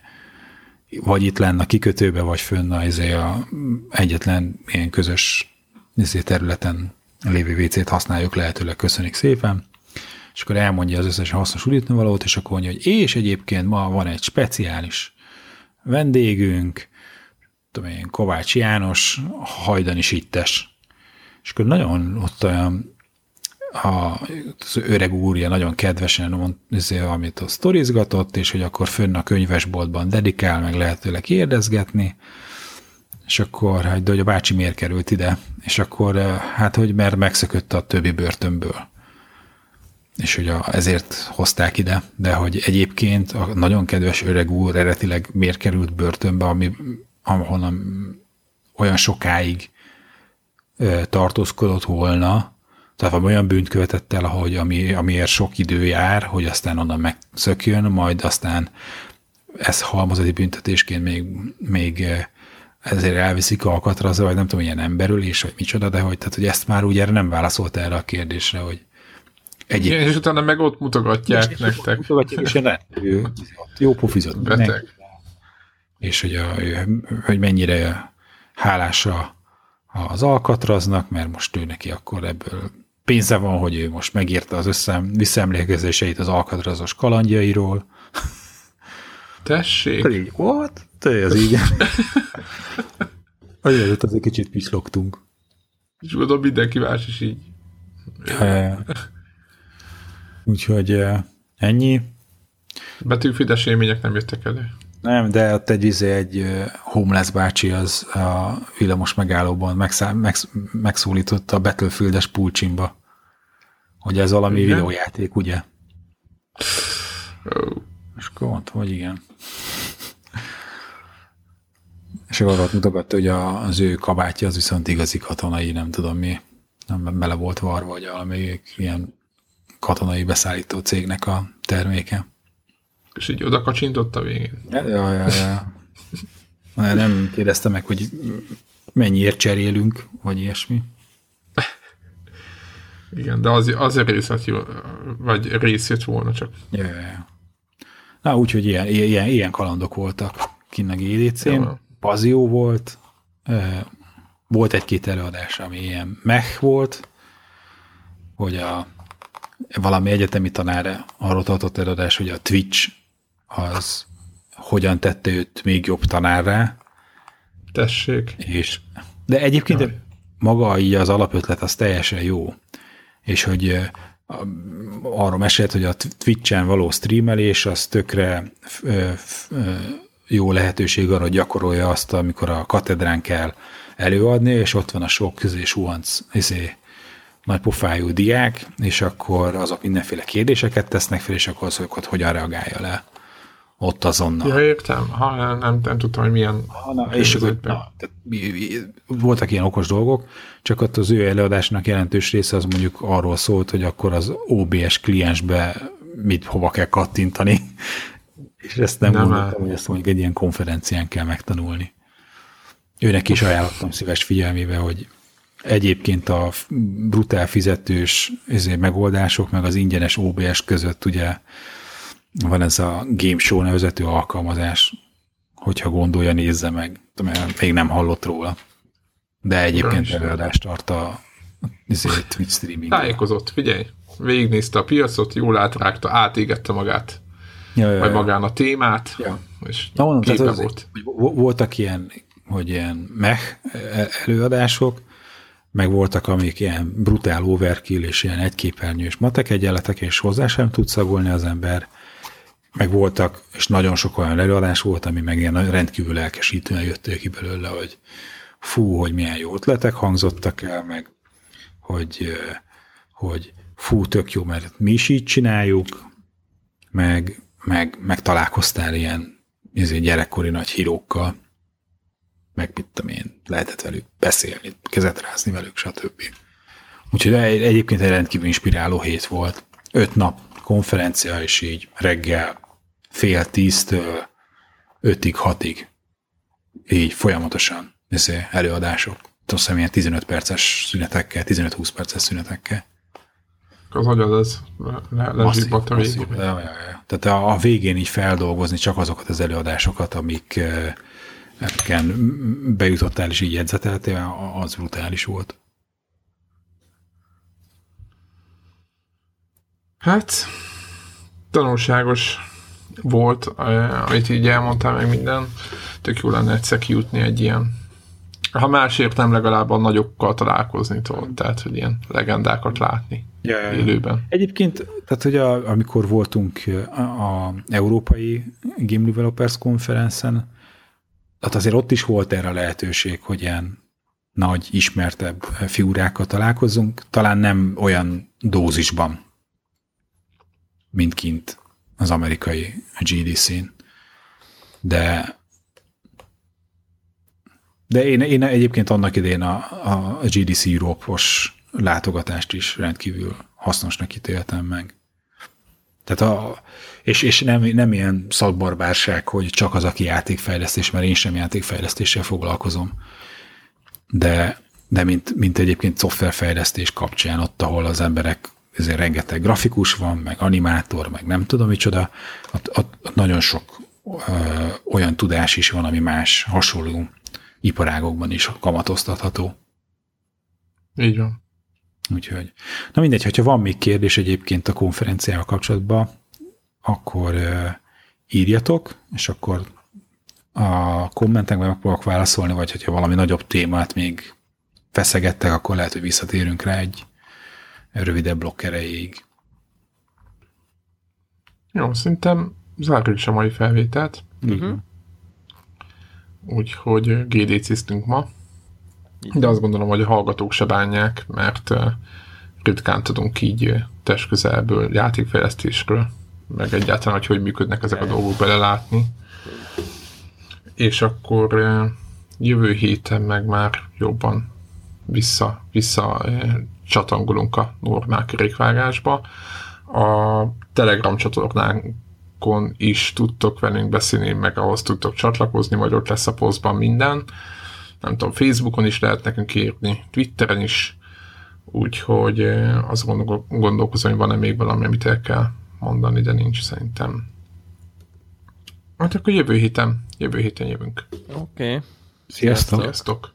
vagy itt lenne a kikötőbe, vagy fönn a, izé a egyetlen ilyen közös izé területen lévő WC-t használjuk lehetőleg, köszönik szépen és akkor elmondja az összes hasznos valót, és akkor mondja, hogy és egyébként ma van egy speciális vendégünk, tudom én, Kovács János, hajdani sittes. És akkor nagyon ott olyan a, az öreg úrja nagyon kedvesen mond, azért, amit a sztorizgatott, és hogy akkor fönn a könyvesboltban dedikál, meg lehet tőle kérdezgetni, és akkor, hát, hogy a bácsi miért került ide, és akkor hát, hogy mert megszökött a többi börtönből és hogy a, ezért hozták ide, de hogy egyébként a nagyon kedves öreg úr eredetileg miért került börtönbe, ami, ahonnan olyan sokáig ö, tartózkodott volna, tehát valami olyan bűnt követett el, ahogy, ami, amiért sok idő jár, hogy aztán onnan megszökjön, majd aztán ez halmazati büntetésként még, még ezért elviszik a Alcatrazra, vagy nem tudom, ilyen emberülés, vagy micsoda, de hogy, tehát, hogy ezt már úgy erre nem válaszolt erre a kérdésre, hogy, Egyéb. Igen, és utána meg ott mutogatják és nektek. Mutogatják, és ne, ő, jó pofizat. Beteg. És hogy, a, hogy mennyire hálása az Alcatraznak, mert most ő neki akkor ebből pénze van, hogy ő most megírta az összem, visszaemlékezéseit az Alcatrazos kalandjairól. Tessék. Így, what? Te az így. Azért az egy kicsit pislogtunk. És gondolom mindenki más is így. Ja, Úgyhogy ennyi. Betűfides élmények nem jöttek elő. Nem, de ott egy, izé, egy homeless bácsi az a villamos megállóban megszá, megsz, megszólította a Battlefield-es pulcsimba, hogy ez valami igen? videójáték, ugye? Oh. És akkor mondtam, hogy igen. És akkor ott mutogatta, hogy az ő kabátja az viszont igazi katonai, nem tudom mi, nem bele volt varva, vagy valami ilyen katonai beszállító cégnek a terméke. És így oda kacsintott a végén. Ja, ja, ja. ja. Nem kérdezte meg, hogy mennyiért cserélünk, vagy ilyesmi. Igen, de az, az részlet jó, vagy rész jött volna csak. Ja, ja, ja. Na, úgyhogy ilyen, ilyen, ilyen kalandok voltak kinn a GDC-n. Ja, az jó volt, volt egy-két előadás, ami ilyen meh volt, hogy a valami egyetemi tanára arról tartott előadás, hogy a Twitch az hogyan tette őt még jobb tanárra. Tessék. És, de egyébként Jaj. maga így az alapötlet az teljesen jó. És hogy arról mesélt, hogy a Twitch-en való streamelés az tökre jó lehetőség arra, hogy gyakorolja azt, amikor a katedrán kell előadni, és ott van a sok közé suhanc izé, nagy pofájú diák, és akkor azok mindenféle kérdéseket tesznek fel, és akkor azokat hogyan reagálja le ott azonnal. Ja, értem. Ha, nem, nem tudtam, hogy milyen ha, na, és akkor, na, tehát, voltak ilyen okos dolgok, csak ott az ő előadásnak jelentős része az mondjuk arról szólt, hogy akkor az OBS kliensbe mit hova kell kattintani, és ezt nem, nem gondoltam, hogy ezt mondjuk egy ilyen konferencián kell megtanulni. Őnek is ajánlottam szíves figyelmébe, hogy egyébként a brutál fizetős ezért megoldások, meg az ingyenes OBS között ugye van ez a Game Show nevezető alkalmazás, hogyha gondolja, nézze meg, mert még nem hallott róla. De egyébként előadást tart a ezért Twitch streaming. Tájékozott, figyelj, végignézte a piacot, jól átrágta, átégette magát, ja, ja, vagy ja. magán a témát, ja. és Na, mondom, tehát az, volt. Voltak ilyen, hogy ilyen meh előadások, meg voltak, amik ilyen brutál overkill, és ilyen egyképernyős matek egyenletek, és hozzá sem tud szagolni az ember, meg voltak, és nagyon sok olyan előadás volt, ami meg ilyen rendkívül lelkesítően jöttél ki belőle, hogy fú, hogy milyen jó ötletek hangzottak el, meg hogy, hogy fú, tök jó, mert mi is így csináljuk, meg, meg, meg találkoztál ilyen gyerekkori nagy hírókkal, meg mit tudom én, lehetett velük beszélni, kezet rázni velük, stb. Úgyhogy egyébként egy rendkívül inspiráló hét volt. Öt nap konferencia, és így reggel fél tíztől ötig, hatig így folyamatosan ezért előadások. Azt hiszem ilyen 15 perces szünetekkel, 15-20 perces szünetekkel. Az agyad az le, lezsibbott a végén. Tehát a, a végén így feldolgozni csak azokat az előadásokat, amik ken bejutottál és így jegyzeteltél, az brutális volt. Hát, tanulságos volt, eh, amit így elmondtál meg minden. Tök jó lenne egyszer kijutni egy ilyen ha másért nem legalább a nagyokkal találkozni tudod, tehát hogy ilyen legendákat látni ja, ja, ja. élőben. Egyébként, tehát hogy a, amikor voltunk a, a Európai Game Developers konferencen, tehát azért ott is volt erre a lehetőség, hogy ilyen nagy, ismertebb figurákkal találkozunk, talán nem olyan dózisban, mint kint az amerikai GDC-n. De de én, én egyébként annak idén a, a GDC Europe-os látogatást is rendkívül hasznosnak ítéltem meg. Tehát a, és, és nem, nem ilyen szakbarbárság, hogy csak az, aki játékfejlesztés, mert én sem játékfejlesztéssel foglalkozom. De, de mint, mint egyébként szoftverfejlesztés kapcsán, ott, ahol az emberek ezért rengeteg grafikus van, meg animátor, meg nem tudom micsoda, ott, ott, ott nagyon sok ö, olyan tudás is van, ami más hasonló iparágokban is kamatoztatható. Így van. Úgyhogy, na mindegy, hogyha van még kérdés egyébként a konferenciával kapcsolatban, akkor írjatok, és akkor a kommentekben megpróbálok válaszolni, vagy hogyha valami nagyobb témát még feszegettek, akkor lehet, hogy visszatérünk rá egy rövidebb blokk erejéig. Jó, szerintem zárjuk is a mai felvételt. Uh-huh. Úgyhogy GDC-ztünk ma. De azt gondolom, hogy a hallgatók se bánják, mert ritkán tudunk így testközelből, játékfejlesztésről, meg egyáltalán, hogy hogy működnek ezek a dolgok belelátni. És akkor jövő héten meg már jobban vissza, vissza csatangolunk a normál kerékvágásba. A Telegram csatornánkon is tudtok velünk beszélni, meg ahhoz tudtok csatlakozni, vagy ott lesz a posztban minden. Nem tudom, Facebookon is lehet nekünk írni, Twitteren is, úgyhogy azt gondolkozom, hogy van-e még valami, amit el kell mondani, de nincs szerintem. Hát akkor jövő héten, jövő héten jövünk. Oké. Okay. Sziasztok! Sziasztok!